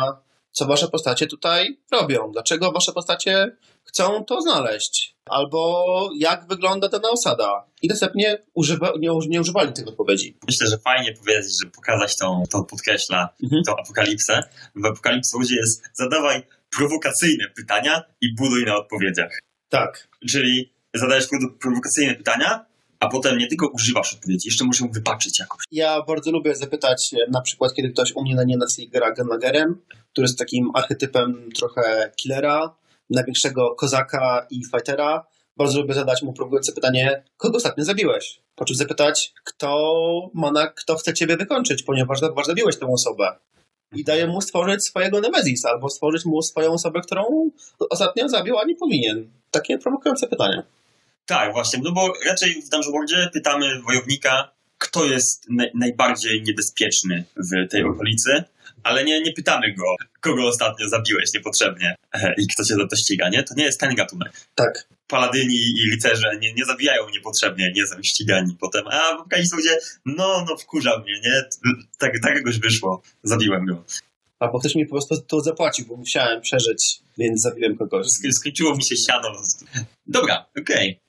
co wasze postacie tutaj robią, dlaczego wasze postacie chcą to znaleźć, albo jak wygląda dana osada. I następnie używa, nie, nie używali tych odpowiedzi. Myślę, że fajnie powiedzieć, że pokazać tą, to podkreśla Mhm. tą apokalipsę. W Apokalipsie jest zadawaj prowokacyjne pytania i buduj na odpowiedziach. Tak. Czyli zadajesz prowokacyjne pytania, a potem nie tylko używasz odpowiedzi, jeszcze muszę wybaczyć jakoś. Ja bardzo lubię zapytać, e, na przykład, kiedy ktoś u mnie na nienacji gra Genmagerem, który jest takim archetypem trochę killera, największego kozaka i fightera. Bardzo lubię zadać mu prowokujące pytanie, kogo ostatnio zabiłeś? Po czym zapytać, kto, ma na, kto chce ciebie wykończyć, ponieważ, zabiłeś tę osobę. I daję mu stworzyć swojego Nemezis, albo stworzyć mu swoją osobę, którą ostatnio zabił, a nie powinien. Takie prowokujące pytania. Tak, właśnie, no bo raczej w Dungeon pytamy wojownika, kto jest naj- najbardziej niebezpieczny w tej okolicy, ale nie, nie pytamy go, kogo ostatnio zabiłeś niepotrzebnie e, i kto cię za to ściga, nie? To nie jest ten gatunek. Tak. Paladyni i rycerze nie, nie zabijają niepotrzebnie, nie są ścigani potem, a w Apokalipsie ludzie, no, no wkurza mnie, nie? Tak, tak jakoś wyszło, zabiłem go. Albo ktoś mi po prostu to zapłacił, bo musiałem przeżyć, więc zabiłem kogoś. Sk- Skończyło mi się siano. Dobra, okej.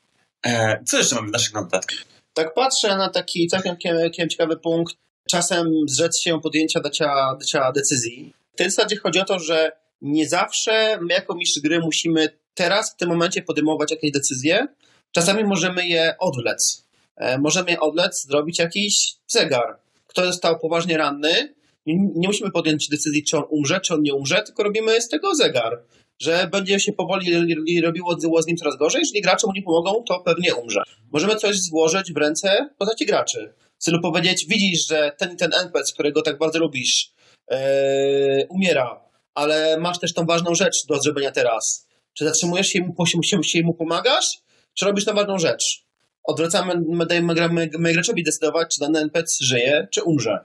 E, Co jeszcze mamy w naszych notatkach? Tak patrzę na taki całkiem kiem- kiem ciekawy punkt. Czasem zrzec się podjęcia dacia, dacia decyzji. W tej zasadzie chodzi o to, że nie zawsze my jako mistrz gry musimy teraz, w tym momencie podejmować jakieś decyzje. Czasami możemy je odwlec. E, możemy je odwlec, zrobić jakiś zegar. Kto został poważnie ranny, nie musimy podjąć decyzji, czy on umrze, czy on nie umrze, tylko robimy z tego zegar. Że będzie się powoli robiło z nim coraz gorzej, jeżeli gracze mu nie pomogą, to pewnie umrze. Możemy coś złożyć w ręce postaci graczy. Celu powiedzieć, widzisz, że ten ten NPC, którego tak bardzo lubisz, ee, umiera, ale masz też tą ważną rzecz do zrobienia teraz. Czy zatrzymujesz się mu, się, się mu pomagasz, czy robisz tą ważną rzecz? Odwracamy, my dajemy my, graczowi decydować, czy dany NPC żyje, czy umrze.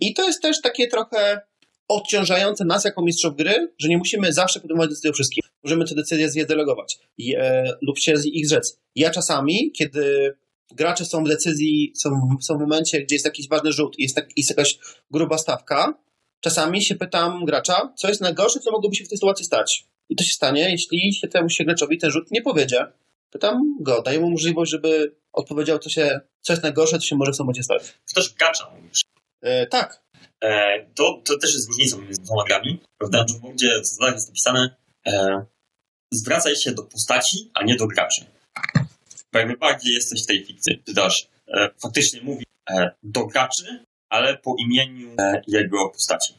I to jest też takie trochę odciążające nas jako mistrzów gry, że nie musimy zawsze podejmować decyzji o wszystkim. Możemy te decyzje zjedelegować i, e, lub się z ich zrzec. Ja czasami, kiedy gracze są w decyzji, są, są w momencie, gdzie jest jakiś ważny rzut i jest, tak, jest jakaś gruba stawka, czasami się pytam gracza, co jest najgorsze, co mogłoby się w tej sytuacji stać. I to się stanie, jeśli się temu się graczowi ten rzut nie powiedzie. Pytam go, daję mu możliwość, żeby odpowiedział, co, się, co jest najgorsze, co się może w tym stać. To też gracza mówisz. E, tak, E, to, to też jest różnicą między dwoma grami. W Dungeon Worldzie w zasadach jest napisane e, zwracaj się do postaci, a nie do graczy. Bo jakby bardziej jesteś w tej fikcji. Pytasz, e, faktycznie mówi e, do graczy, ale po imieniu e, jego postaci.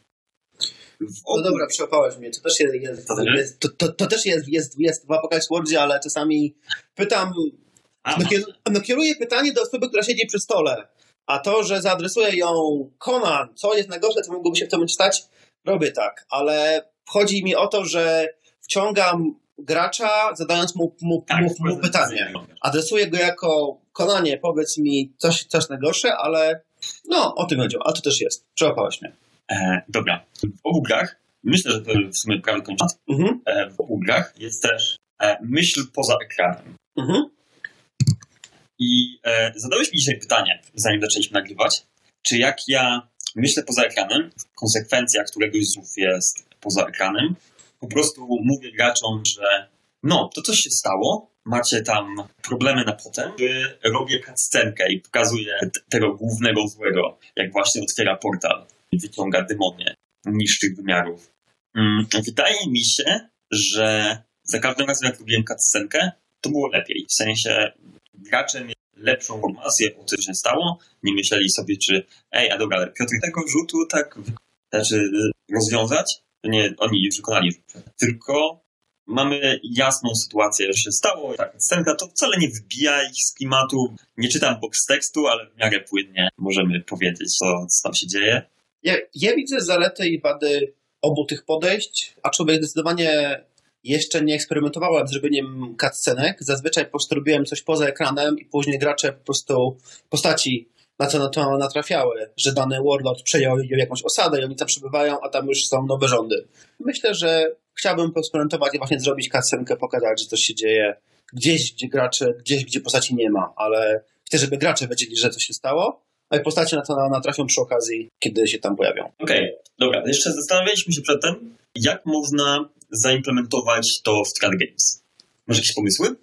No dobra, przełapałeś mnie. To też jest, jest, To też jest? jest, to, to, to też jest, jest, jest w Apocalypse Worldzie, ale czasami pytam, no, kier- no kieruję pytanie do osoby, która siedzi przy stole, a to, że zaadresuję ją Conan, co jest najgorsze, co mogłoby się w tym stać, robię tak, ale chodzi mi o to, że wciągam gracza, zadając mu, mu, tak, mu, mu pytanie. Adresuję go jako Konanie, powiedz mi coś, coś najgorsze, ale no, o tym chodziło, a to też jest. Przełapałeś mnie. E, dobra. W obu grach, myślę, że to w sumie prawie kończąc, Mhm, e, w obu grach jest też e, myśl poza ekranem. mhm. I e, zadałeś mi dzisiaj pytanie, zanim zaczęliśmy nagrywać, czy jak ja myślę poza ekranem, konsekwencja któregoś z słów jest poza ekranem, po prostu mówię graczom, że no, to coś się stało, macie tam problemy na potem, robię cutscenkę i pokazuję tego głównego złego, jak właśnie otwiera portal i wyciąga demonie niższych wymiarów. Mm, wydaje mi się, że za każdym razem, jak robiłem cutscenkę, to było lepiej. W sensie gracze mieli lepszą informację o tym, co się stało. Nie myśleli sobie, czy ej, a dobra, ale Piotr tego rzutu tak znaczy rozwiązać. To nie oni wykonali. Tylko mamy jasną sytuację, że się stało. Tak, scenka to wcale nie wybija ich z klimatu. Nie czytam box tekstu, ale w miarę płynnie możemy powiedzieć, co, co tam się dzieje. Ja, ja widzę zalety i wady obu tych podejść, aczkolwiek zdecydowanie jeszcze nie eksperymentowałem z zrobieniem cutscenek. Zazwyczaj po prostu robiłem coś poza ekranem i później gracze po prostu postaci na co na to natrafiały, że dany warlord przejął jakąś osadę i oni tam przebywają, a tam już są nowe rządy. Myślę, że chciałbym poeksperymentować i właśnie zrobić cutscenkę, pokazać, że coś się dzieje gdzieś, gdzie gracze, gdzieś, gdzie postaci nie ma, ale chcę, żeby gracze wiedzieli, że coś się stało, a postacie na to natrafią przy okazji, kiedy się tam pojawią. Okej, okay, dobra. Jeszcze zastanawialiśmy się przedtem, jak można zaimplementować to w Strat Games. Masz jakieś pomysły?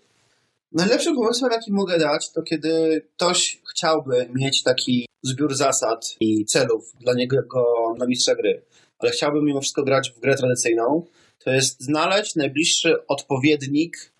Najlepszym pomysłem, jaki mogę dać, to kiedy ktoś chciałby mieć taki zbiór zasad i celów dla niego na mistrza gry, ale chciałby mimo wszystko grać w grę tradycyjną, to jest znaleźć najbliższy odpowiednik,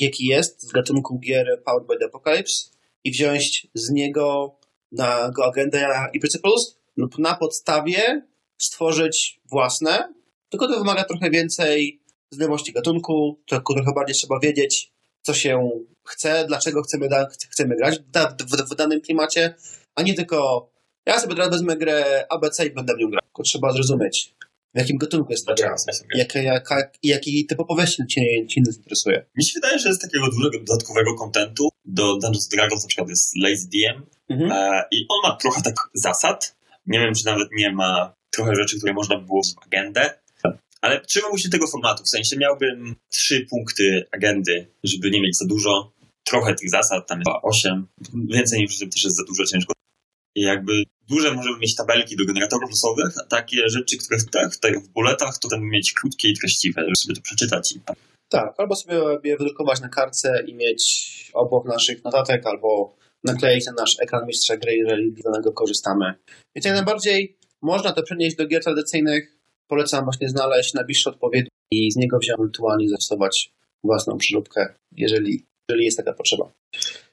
jaki jest z gatunku gier Powered by the Apocalypse i wziąć z niego na go agendę i principles lub na podstawie stworzyć własne, tylko to wymaga trochę więcej znajomości gatunku, trochę bardziej trzeba wiedzieć, co się chce, dlaczego chcemy, da, chcemy grać w, w, danym klimacie, a nie tylko ja sobie teraz wezmę grę ABC i będę w nią grał. Tylko trzeba zrozumieć, w jakim gatunku jest ta gra, jak, jak, jaki typ opowieści cię, cię interesuje. Mi się wydaje, że jest takiego dużego dodatkowego kontentu. Do Dungeons Dragons na przykład jest Lazy DM mhm. e, i on ma trochę tak zasad. Nie wiem, czy nawet nie ma trochę rzeczy, które można by było w agendę, ale trzymałbym się tego formatu, w sensie miałbym trzy punkty agendy, żeby nie mieć za dużo, trochę tych zasad, tam jest osiem, więcej niż też jest za dużo ciężko. I jakby duże możemy mieć tabelki do generatorów losowych, a takie rzeczy, które tak, tutaj w bulletach, to tam mieć krótkie i treściwe, żeby sobie to przeczytać. I... Tak, albo sobie je wydrukować na kartce i mieć obok naszych notatek, albo nakleić na nasz ekran mistrza gry, jeżeli z danego korzystamy. Więc jak najbardziej można to przenieść do gier tradycyjnych, polecam właśnie znaleźć najbliższy odpowiednik i z niego wziąć ewentualnie zastosować własną przyróbkę, jeżeli, jeżeli jest taka potrzeba.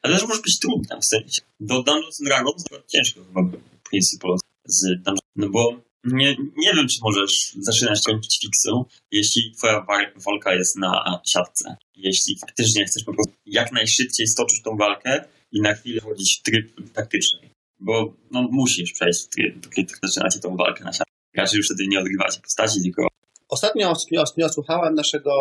Ale też może być trudne, w sensie. Do Dungeons Dragons ciężko chyba Principle z Dungeons, no bo nie, nie wiem, czy możesz zaczynać kończyć fiksy, jeśli twoja walka jest na siatce. Jeśli faktycznie chcesz po prostu jak najszybciej stoczyć tą walkę i na chwilę wchodzić w tryb taktyczny. Bo no, musisz przejść w tryb, kiedy zaczynacie tą walkę na siatce raczej już wtedy nie odgrywacie postaci, tylko... Ostatnio, ostatnio słuchałem naszego,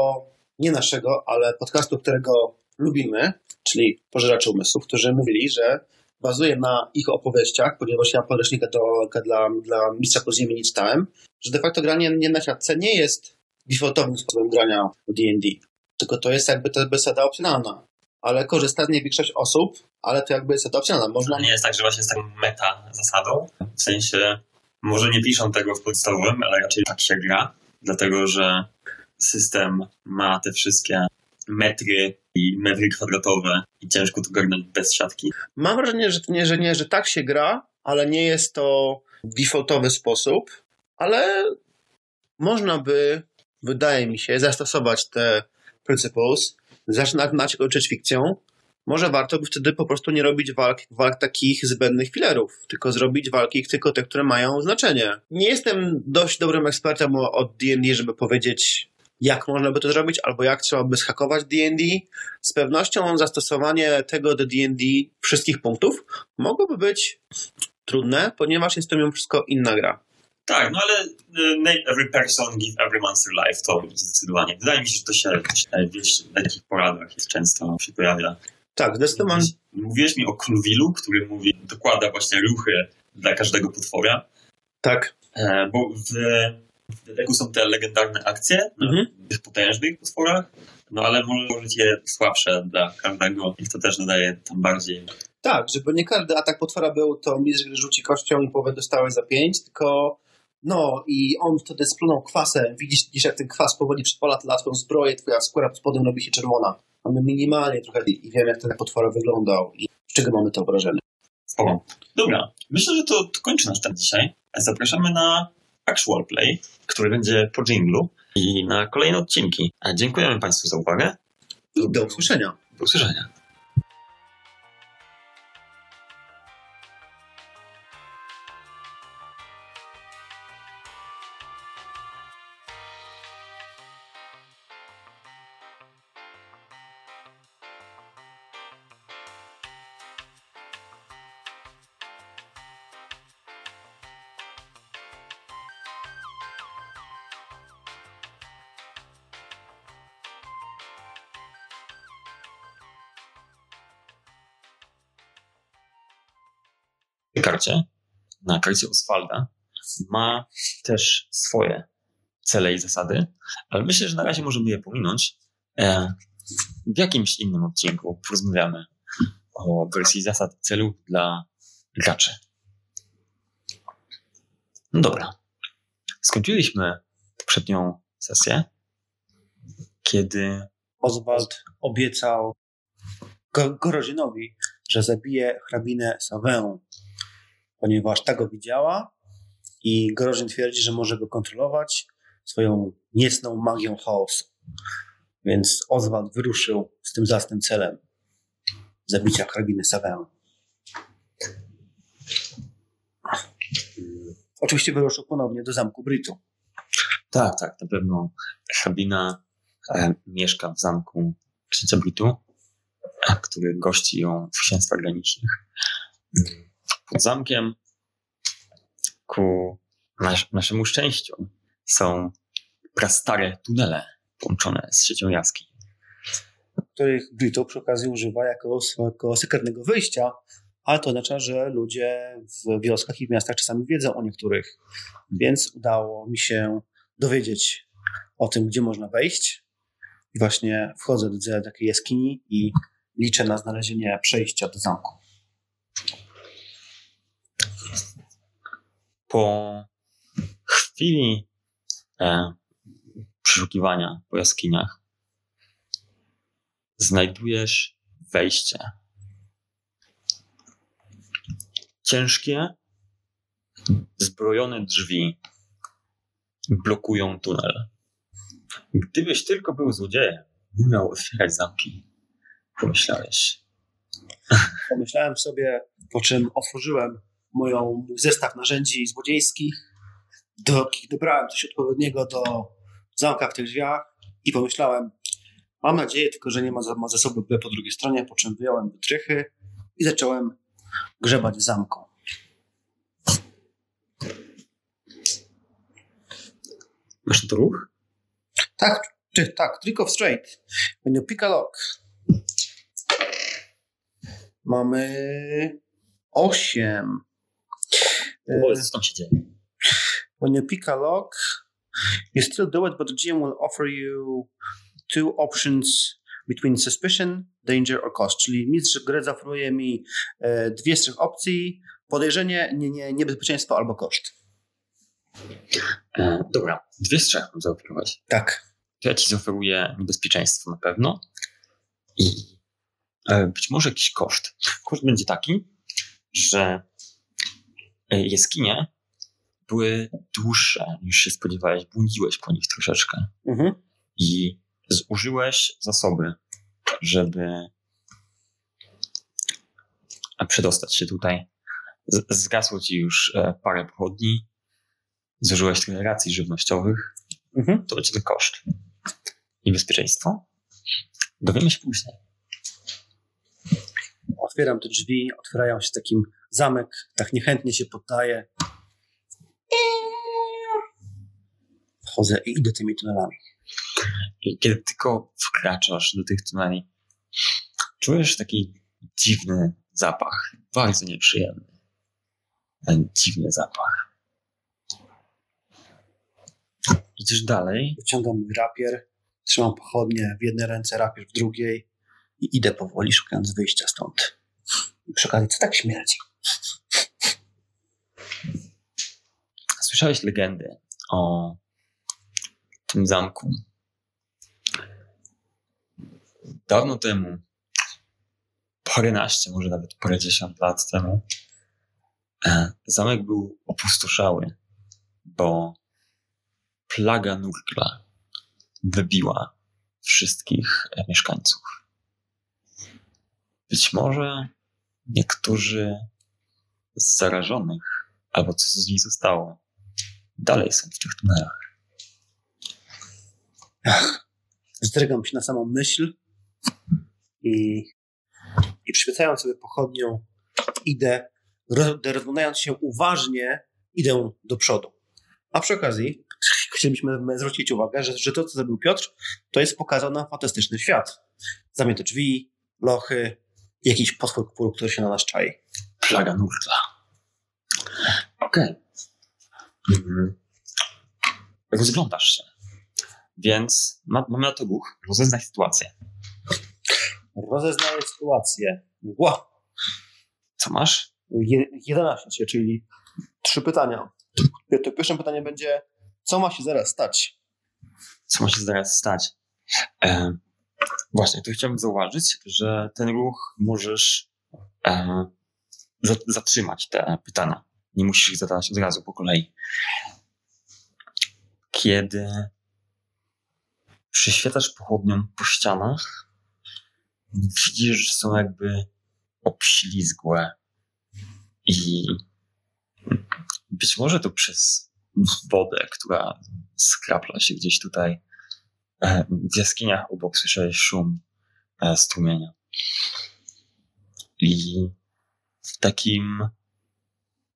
nie naszego, ale podcastu, którego lubimy, czyli Pożeraczy Umysłów, którzy mówili, że bazuje na ich opowieściach, ponieważ ja podręcznika do, dla, dla mistrza podziemi nie czytałem, że de facto granie nie na siatce nie jest defaultowym sposobem grania w D&D, tylko to jest jakby to zasada opcjonalna. Ale korzysta z niej większość osób, ale to jakby jest opcjonalna. Można... Nie jest tak, że właśnie jest taką meta zasadą, w sensie może nie piszą tego w podstawowym, ale raczej tak się gra, dlatego że system ma te wszystkie metry i metry kwadratowe i ciężko to garnąć bez siatki. Mam wrażenie, że nie, że nie, że tak się gra, ale nie jest to defaultowy sposób, ale można by, wydaje mi się, zastosować te principles, zaczynać kończyć fikcją, może warto by wtedy po prostu nie robić walk, walk takich zbędnych filerów, tylko zrobić walki tylko te, które mają znaczenie. Nie jestem dość dobrym ekspertem od D&D, żeby powiedzieć, jak można by to zrobić, albo jak trzeba by schakować D&D. Z pewnością zastosowanie tego do D&D wszystkich punktów mogłoby być trudne, ponieważ jest to mimo wszystko inna gra. Tak, no ale y, name every person, give every monster life, to zdecydowanie. Wydaje mi się, że to się, to się w takich poradach często się pojawia. Tak, zdecydowanie. Mówiłeś mi o Kruwilu, który mówi, dokłada właśnie ruchy dla każdego potwora. Tak. E, bo w, w deku są te legendarne akcje mhm. na tych potężnych potworach, no ale może być je słabsze dla każdego i to też nadaje tam bardziej. Tak, żeby nie każdy atak potwora był, to mistrz rzuci kością i połowę dostałeś za pięć, tylko No i on wtedy splunął kwasem. Widzisz, widzisz, jak ten kwas powoli przypala twoją zbroję, twoja skóra pod spodem robi się czerwona. Mamy minimalnie trochę i wiem, jak ten potwór wyglądał i z czego mamy to wrażenie. Spoko. Dobra, myślę, że to, kończy nasz temat dzisiaj. Zapraszamy na actual play, który będzie po jinglu i na kolejne odcinki. Dziękujemy Państwu za uwagę. I do usłyszenia. Do usłyszenia. Karcie, na karcie Oswalda, ma też swoje cele i zasady, ale myślę, że na razie możemy je pominąć. E, w jakimś innym odcinku porozmawiamy o wersji zasad celów dla graczy. No dobra. Skończyliśmy poprzednią sesję, kiedy Oswald obiecał Gorożynowi, że zabije hrabinę Sawę, ponieważ ta go widziała i Gorożyn twierdzi, że może go kontrolować swoją niecną magią chaosu. Więc Oswald wyruszył z tym zasnym celem zabicia hrabiny Sawę. Oczywiście wyruszył ponownie do zamku Brytu. Tak, tak, na pewno hrabina e, mieszka w zamku księcia Britu, który gości ją w księstwach granicznych. Pod zamkiem ku nas, naszemu szczęściu są prastare tunele połączone z siecią jaskiń. których Brito przy okazji używa jako swojego sekretnego wyjścia, ale to oznacza, że ludzie w wioskach i w miastach czasami wiedzą o niektórych, więc udało mi się dowiedzieć o tym, gdzie można wejść. I właśnie wchodzę do takiej jaskini i liczę na znalezienie przejścia do zamku. Po chwili e, przeszukiwania po jaskiniach znajdujesz wejście. Ciężkie, zbrojone drzwi blokują tunel. Gdybyś tylko był złodziejem, umiał otwierać zamki, pomyślałeś. Pomyślałem sobie, po czym otworzyłem moją zestaw narzędzi złodziejskich, do, dobrałem coś odpowiedniego do zamka w tych drzwiach i pomyślałem, mam nadzieję tylko, że nie ma ma za sobą B po drugiej stronie, po czym wyjąłem wytrychy i zacząłem grzebać w zamku. Masz na to ruch? Tak, czy, tak, trick of straight. You pick a lock. Mamy osiem. Powiedz, co tam się dzieje. When you pick a lock, you still do it, but the GM will offer you two options between suspicion, danger or cost. Czyli mistrz gry zaoferuje mi e, dwie z trzech opcji. Podejrzenie, nie, nie, niebezpieczeństwo albo koszt. E, dobra, dwie z trzech mam zaoferować. Tak. To ja ci zaoferuję niebezpieczeństwo na pewno i e, być może jakiś koszt. Koszt będzie taki, że e, jaskinie były dłuższe niż się spodziewałeś. Błądziłeś po nich troszeczkę Mhm. i zużyłeś zasoby, żeby przedostać się tutaj. Zgasło ci już e, parę pochodni, zużyłeś trochę racji żywnościowych, Mhm. to będzie koszt. I bezpieczeństwo? Dowiemy się później. Otwieram te drzwi, otwierają się takim zamek, tak niechętnie się poddaje. Wchodzę i idę tymi tunelami. I kiedy tylko wkraczasz do tych tuneli, czujesz taki dziwny zapach, bardzo nieprzyjemny. Ten dziwny zapach. Idziesz dalej Wyciągam mój rapier, trzymam pochodnie w jednej ręce, rapier w drugiej i idę powoli, szukając wyjścia stąd. I przy okazji, co tak śmierdzi? słyszałeś legendy o tym zamku. Dawno temu, paręnaście, może nawet parędziesiąt lat temu, e, zamek był opustoszały, bo plaga nurkla wybiła wszystkich e, mieszkańców. Być może niektórzy z zarażonych, albo co z nich zostało, dalej są w tych tunelach. Zdrygam się na samą myśl i, i przyświecając sobie pochodnią, idę, rozglądając się uważnie, idę do przodu. A przy okazji chcielibyśmy zwrócić uwagę, że, że to, co zrobił Piotr, to jest pokazał nam fantastyczny świat. Zamknięte drzwi, lochy, jakiś potwór, który się na nas czai. Plaga nurtla. Okej. Okay. Mhm. Rozglądasz się. Więc ma, mamy na to ruch. Rozeznaj sytuację. Rozeznaję sytuację. Wow. Co masz? Je, 11, czyli trzy pytania. To pierwsze pytanie będzie, co ma się zaraz stać? Co ma się zaraz stać? E, właśnie, tu chciałbym zauważyć, że ten ruch możesz e, zatrzymać te pytania. Nie musisz ich zadawać od razu po kolei. Kiedy przyświetasz pochodnią po ścianach, widzisz, że są jakby obślizgłe i być może to przez wodę, która skrapla się gdzieś tutaj w jaskiniach obok słyszałeś szum e, strumienia. I w takim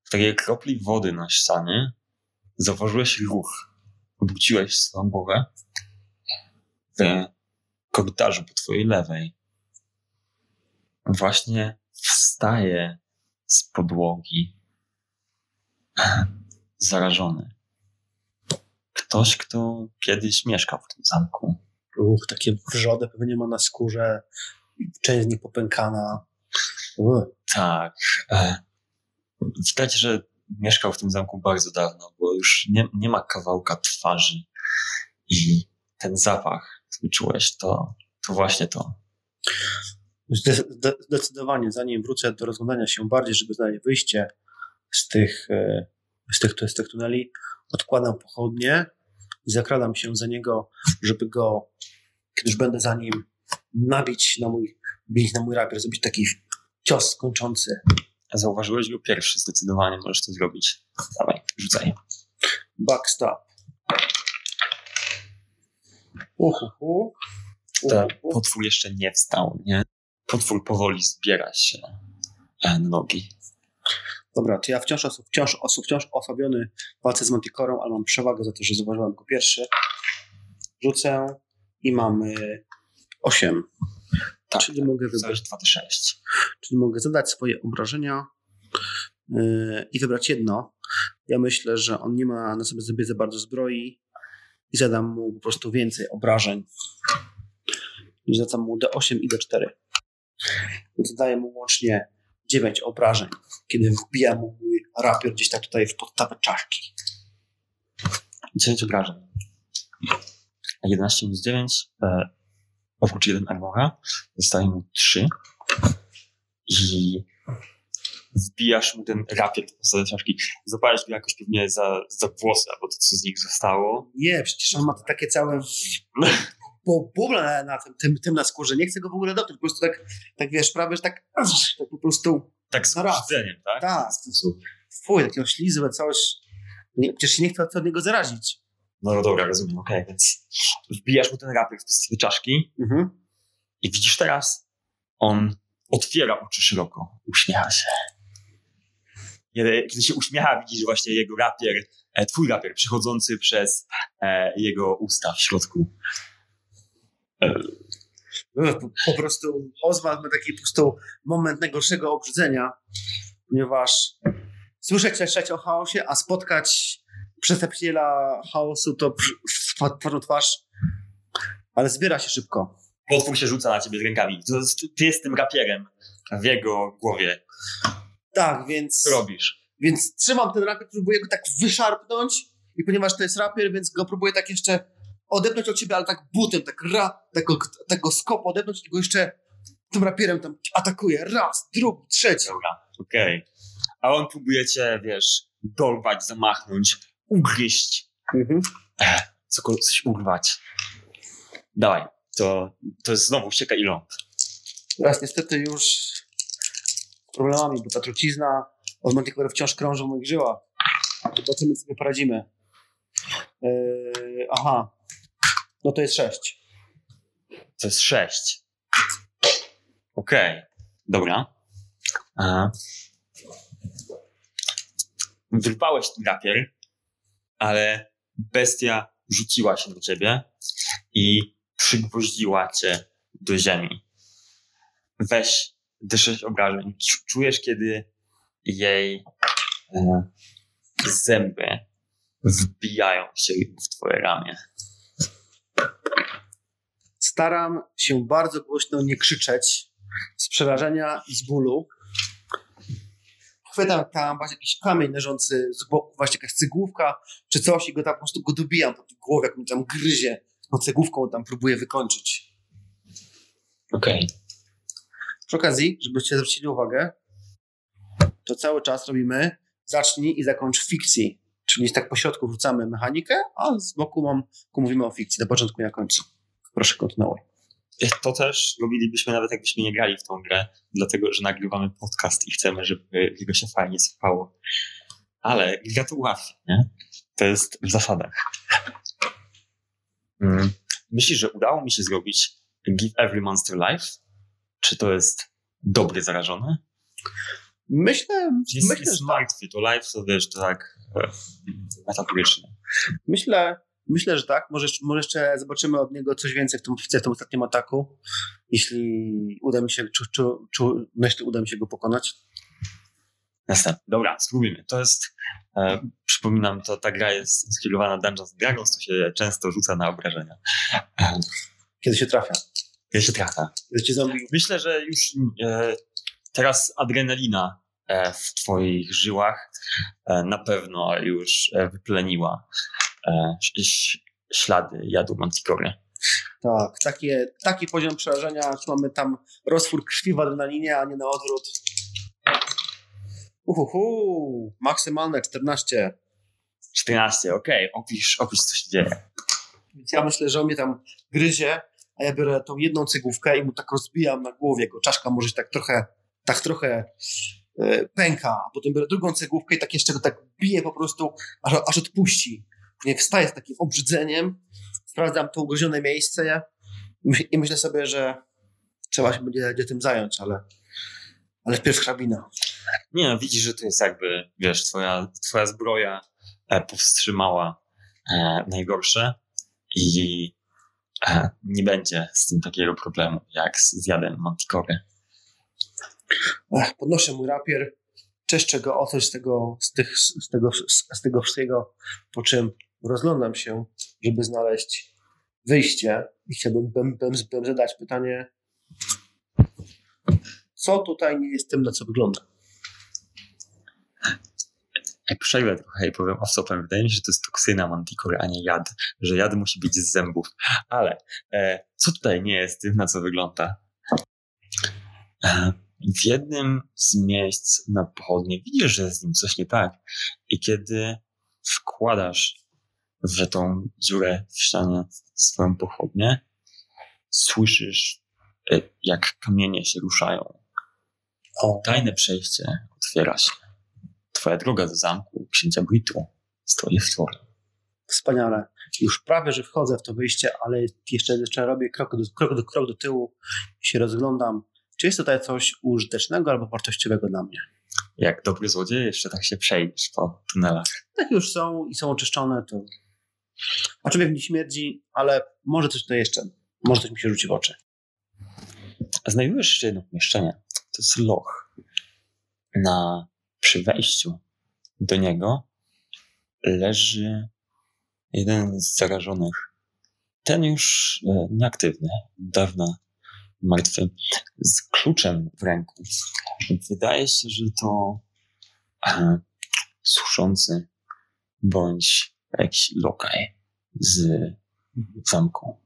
w takiej kropli wody na ścianie zauważyłeś ruch. Obróciłeś swoją głowę w korytarzu po twojej lewej. Właśnie wstaje z podłogi zarażony. Ktoś, kto kiedyś mieszkał w tym zamku. Uch, takie wrzody pewnie ma na skórze, część z nich popękana. Uch. Tak. E, widać, że mieszkał w tym zamku bardzo dawno, bo już nie, nie ma kawałka twarzy. I ten zapach, który czułeś, to, to właśnie to. Zdecydowanie, zanim wrócę do rozglądania się bardziej, żeby znaleźć wyjście z tych, e, z tych, z tych tuneli, odkładam pochodnie i zakradam się za niego, żeby go, kiedy już będę za nim, nabić na mój, bić na mój rapier, zrobić taki cios kończący. Zauważyłeś go pierwszy, zdecydowanie możesz to zrobić. Dawaj, rzucaj. Backstab. Uhuhu. Ten potwór jeszcze nie wstał, nie? Potwór powoli zbiera się na nogi. Dobra, to ja wciąż, wciąż, wciąż osłabiony walce z Manticorą, ale mam przewagę za to, że zauważyłem go pierwszy. Rzucę i mamy 8. Tak, czyli mogę wybrać 2d6. Czyli mogę zadać swoje obrażenia yy, i wybrać jedno. Ja myślę, że on nie ma na sobie zbyt za bardzo zbroi i zadam mu po prostu więcej obrażeń. I zadam mu D8 i D4. Więc zadaję mu łącznie 9 obrażeń, kiedy wbija mu mój rapier gdzieś tak tutaj w podstawę czaszki. 10 obrażeń. 11 minus 9, e, oprócz 1 armora, zostaje mu 3. I wbijasz mu ten rapier w podstawę czaszki. Zapalasz go jakoś pewnie za, za włosy, albo to, co z nich zostało. Nie, przecież on ma to takie całe bo bubla na, na tym, tym, tym, na skórze. Nie chcę go w ogóle dotknąć. Po prostu tak, tak wiesz, prawie, że tak, tak po prostu. Tak z obrzydzeniem, tak? Tak. Fuj, takie oślizłe coś. Nie, przecież się nie chcę od niego zarazić. No, no dobra, rozumiem, okej, okay, więc wbijasz mu ten rapier w postaci czaszki mhm. i widzisz teraz, on otwiera oczy szeroko, uśmiecha się. Kiedy się uśmiecha, widzisz właśnie jego rapier, e, twój rapier przechodzący przez e, jego usta w środku. Po prostu Oswald ma taki po prostu moment najgorszego obrzydzenia, ponieważ słyszeć trzeć o chaosie, a spotkać przedstawiciela chaosu to twarzą twarz, ale zbiera się szybko. Potwór się rzuca na ciebie z rękami. Ty jest tym rapierem w jego głowie. Tak, więc... Co robisz? Więc trzymam ten rapier, próbuję go tak wyszarpnąć i ponieważ to jest rapier, więc go próbuję tak jeszcze odepnąć od siebie, ale tak butem, tak ra, tego, tego skopu odepnąć go jeszcze tym rapierem tam atakuje. Raz, drugi, trzeci. Dobra, okej. A on próbuje cię, wiesz, dorwać, zamachnąć, ugryźć, Mhm. cokolwiek, coś urwać. Dawaj, to, to jest znowu ścieka i ląd. Raz niestety już z problemami, bo ta trucizna od Manticore wciąż krąży w moich żyłach. Zobaczymy, co sobie poradzimy. Yy, aha. No to jest sześć. To jest sześć. Okej, dobra. Aha. Wyrwałeś rapier, ale bestia rzuciła się do ciebie i przygwoździła cię do ziemi. Weź D6 obrażeń. Czu- Czujesz, kiedy jej e, zęby wbijają się w twoje ramię. Staram się bardzo głośno nie krzyczeć z przerażenia i z bólu. Chwytam tam właśnie jakiś kamień leżący z boku, właśnie jakaś cegłówka czy coś i go tam po prostu go dobijam po głowie, jak mi tam gryzie. Tą cegłówką tam próbuję wykończyć. Okej. Przy okazji, żebyście zwrócili uwagę, to cały czas robimy zacznij i zakończ fikcji. Czyli tak po środku wrzucamy mechanikę, a z boku mam, mówimy o fikcji, na początku i na końcu. Proszę kontynuuj. To też robilibyśmy nawet jakbyśmy nie grali w tą grę, dlatego że nagrywamy podcast i chcemy, żeby jego się fajnie słuchało. Ale gra to ułatwia, nie? To jest w zasadach. Mm. Myślisz, że udało mi się zrobić Give Every Monster Life? Czy to jest dobry zarażony? Myślę, Jest, myślę, jest że, martwy, to life to wiesz, to tak e, metaforyczne. myślę, myślę, że tak. Może, jeszcze- może jeszcze zobaczymy od niego coś więcej w tym, w tym ostatnim ataku. Jeśli uda mi się, czy, czy, czy, myślę, uda mi się go pokonać. Następny. Dobra, spróbujmy. To jest, e, przypominam, to ta gra jest skierowana Dungeons Dragons, to się często rzuca na obrażenia. E, Kiedy się trafia. ja się trafia. Kiedy zombie Myślę, że już e, teraz adrenalina e, w twoich żyłach e, na pewno już wypleniła ślady jadu Manticore. Tak, takie, taki poziom przerażenia, że mamy tam roztwór krwi w adrenalinie, a nie na odwrót. Uhuhu, maksymalne 14. 14, okej, opisz, opisz co się dzieje. Więc ja myślę, że on mnie tam gryzie, a ja biorę tą jedną cegłówkę i mu tak rozbijam na głowie. Jego czaszka może się tak trochę, tak trochę e, pęka, a potem biorę drugą cegłówkę i tak jeszcze go tak bije po prostu, aż, aż odpuści. Później wstaję z takim obrzydzeniem, sprawdzam to ugryzione miejsce i myśl- i myślę sobie, że trzeba się będzie, będzie tym zająć, ale, ale wpierw hrabina. Nie no, widzisz, że to jest jakby, wiesz, twoja, twoja zbroja e, powstrzymała e, najgorsze i e, nie będzie z tym takiego problemu jak z zjadem Manticore. Podnoszę mój rapier, czeszczę go o coś z tego, z, tych, z, tego, z tego wszystkiego, po czym rozglądam się, żeby znaleźć wyjście i chciałbym bym, bym, bym zadać pytanie, co tutaj nie jest tym, na co wygląda. Jak przejdę trochę i powiem off-topem, wydaje mi się, że to jest toksyna Manticore, a nie jad. Że jad musi być z zębów. Ale e, co tutaj nie jest tym, na co wygląda? E, w jednym z miejsc na pochodnie widzisz, że z nim coś nie tak. I kiedy wkładasz w tą dziurę w ścianie swoją pochodnię, słyszysz, e, jak kamienie się ruszają. O, Tajne przejście otwiera się. Twoja droga do zamku księcia Britu stoi w tworzy. wspaniale. Już prawie, że wchodzę w to wyjście, ale jeszcze, jeszcze robię krok do, krok, do, krok do tyłu i się rozglądam, czy jest tutaj coś użytecznego albo wartościowego dla mnie. Jak dobry złodziej, jeszcze tak się przejdziesz po tunelach. Tak już są i są oczyszczone, to aczkolwiek nie śmierdzi, ale może coś to jeszcze, może coś mi się rzuci w oczy. Znajdujesz jeszcze jedno pomieszczenie. To jest loch. Na, przy wejściu do niego leży jeden z zarażonych. Ten już e, nieaktywny, dawno martwy, z kluczem w ręku. Wydaje się, że to e, służący bądź jakiś lokaj z zamku.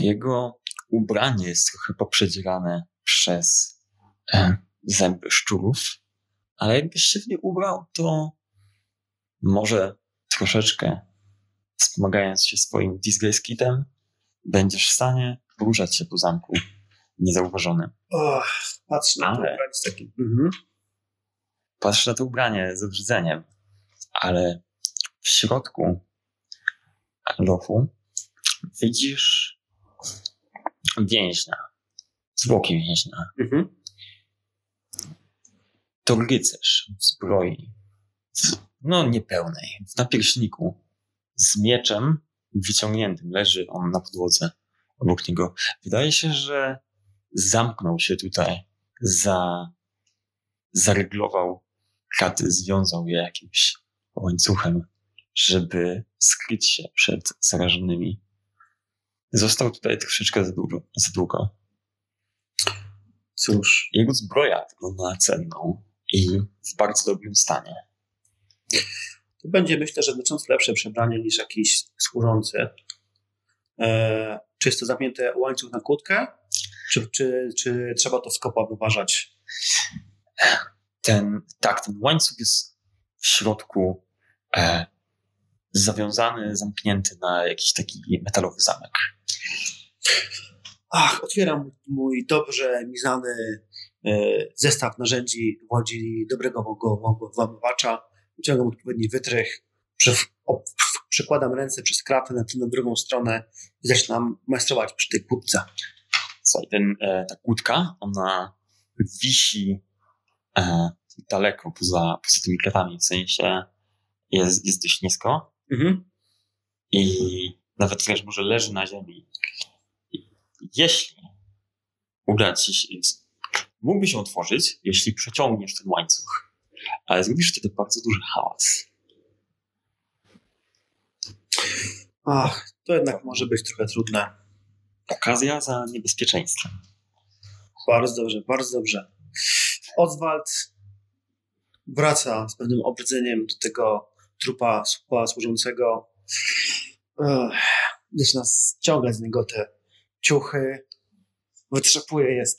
Jego ubranie jest trochę poprzedzierane przez e, zęby szczurów, ale jakbyś się w nie ubrał, to może troszeczkę wspomagając się swoim disgrace kitem, będziesz w stanie poruszać się po zamku niezauważonym. Patrz na to Ale- ubranie z takim. Mhm. Patrz na to ubranie z obrzydzeniem, ale w środku lochu widzisz więźnia, zwłoki więźnia. Mhm. To rycerz w zbroi, no niepełnej, w napierśniku, z mieczem wyciągniętym. Leży on na podłodze obok niego. Wydaje się, że zamknął się tutaj, za, zaryglował kraty, związał je jakimś łańcuchem, żeby skryć się przed zarażonymi. Został tutaj troszeczkę za długo. Za długo. Cóż, Jego zbroja wygląda cenną i w bardzo dobrym stanie. to będzie myślę, że znacząco lepsze przebranie niż jakiś służący. E, czy jest to zamknięty łańcuch na kłódkę? Czy, czy, czy trzeba to z kopa wyważać? Ten, tak, ten łańcuch jest w środku e, zawiązany, zamknięty na jakiś taki metalowy zamek. Ach, otwieram mój dobrze mi znany e, zestaw narzędzi łodzi dobrego włamywacza, wyciągam odpowiedni wytrych, przykładam ręce przez kratę na na drugą stronę i zaczynam majstrować przy tej kłódce. Słuchaj, ten, e, ta kłódka, ona wisi e, daleko poza, poza tymi kratami, w sensie jest, jest dość nisko Mhm. i nawet wręcz może leży na ziemi. Jeśli uda ci się, mógłby się otworzyć, jeśli przeciągniesz ten łańcuch, ale zrobisz wtedy bardzo duży hałas. Ach, to jednak może być trochę trudne. Okazja za niebezpieczeństwem. Bardzo dobrze, bardzo dobrze. Oswald wraca z pewnym obrzydzeniem do tego trupa słupa służącego. Zaczyna ściągać z niego te ciuchy, wytrzepuje je z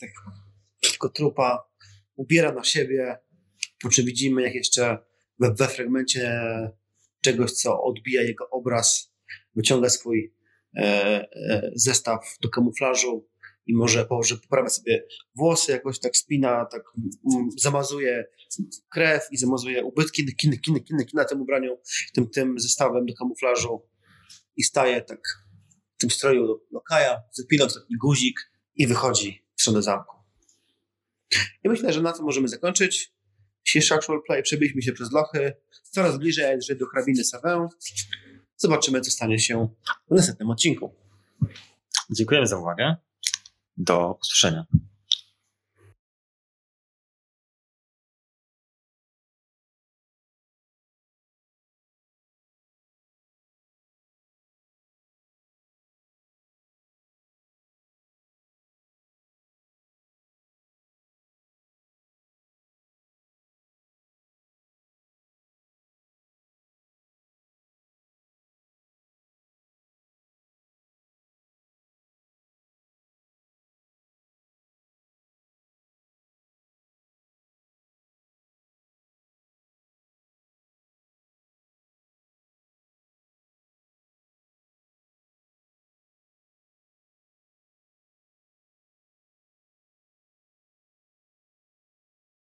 z tego trupa, ubiera na siebie, po czym widzimy, jak jeszcze we, we fragmencie czegoś, co odbija jego obraz, wyciąga swój e, e, zestaw do kamuflażu i może położy, poprawia sobie włosy, jakoś tak spina, tak mm, zamazuje krew i zamazuje ubytki kiny, kiny, kiny, kiny na tym ubraniu, tym, tym zestawem do kamuflażu i staje tak w tym stroju do lokaja, zapina taki guzik i wychodzi w stronę zamku. I myślę, że na tym możemy zakończyć. Dzisiejszy actual play przebiliśmy się przez lochy, coraz bliżej że do hrabiny Savę. Zobaczymy, co stanie się w następnym odcinku. Dziękujemy za uwagę. Do usłyszenia.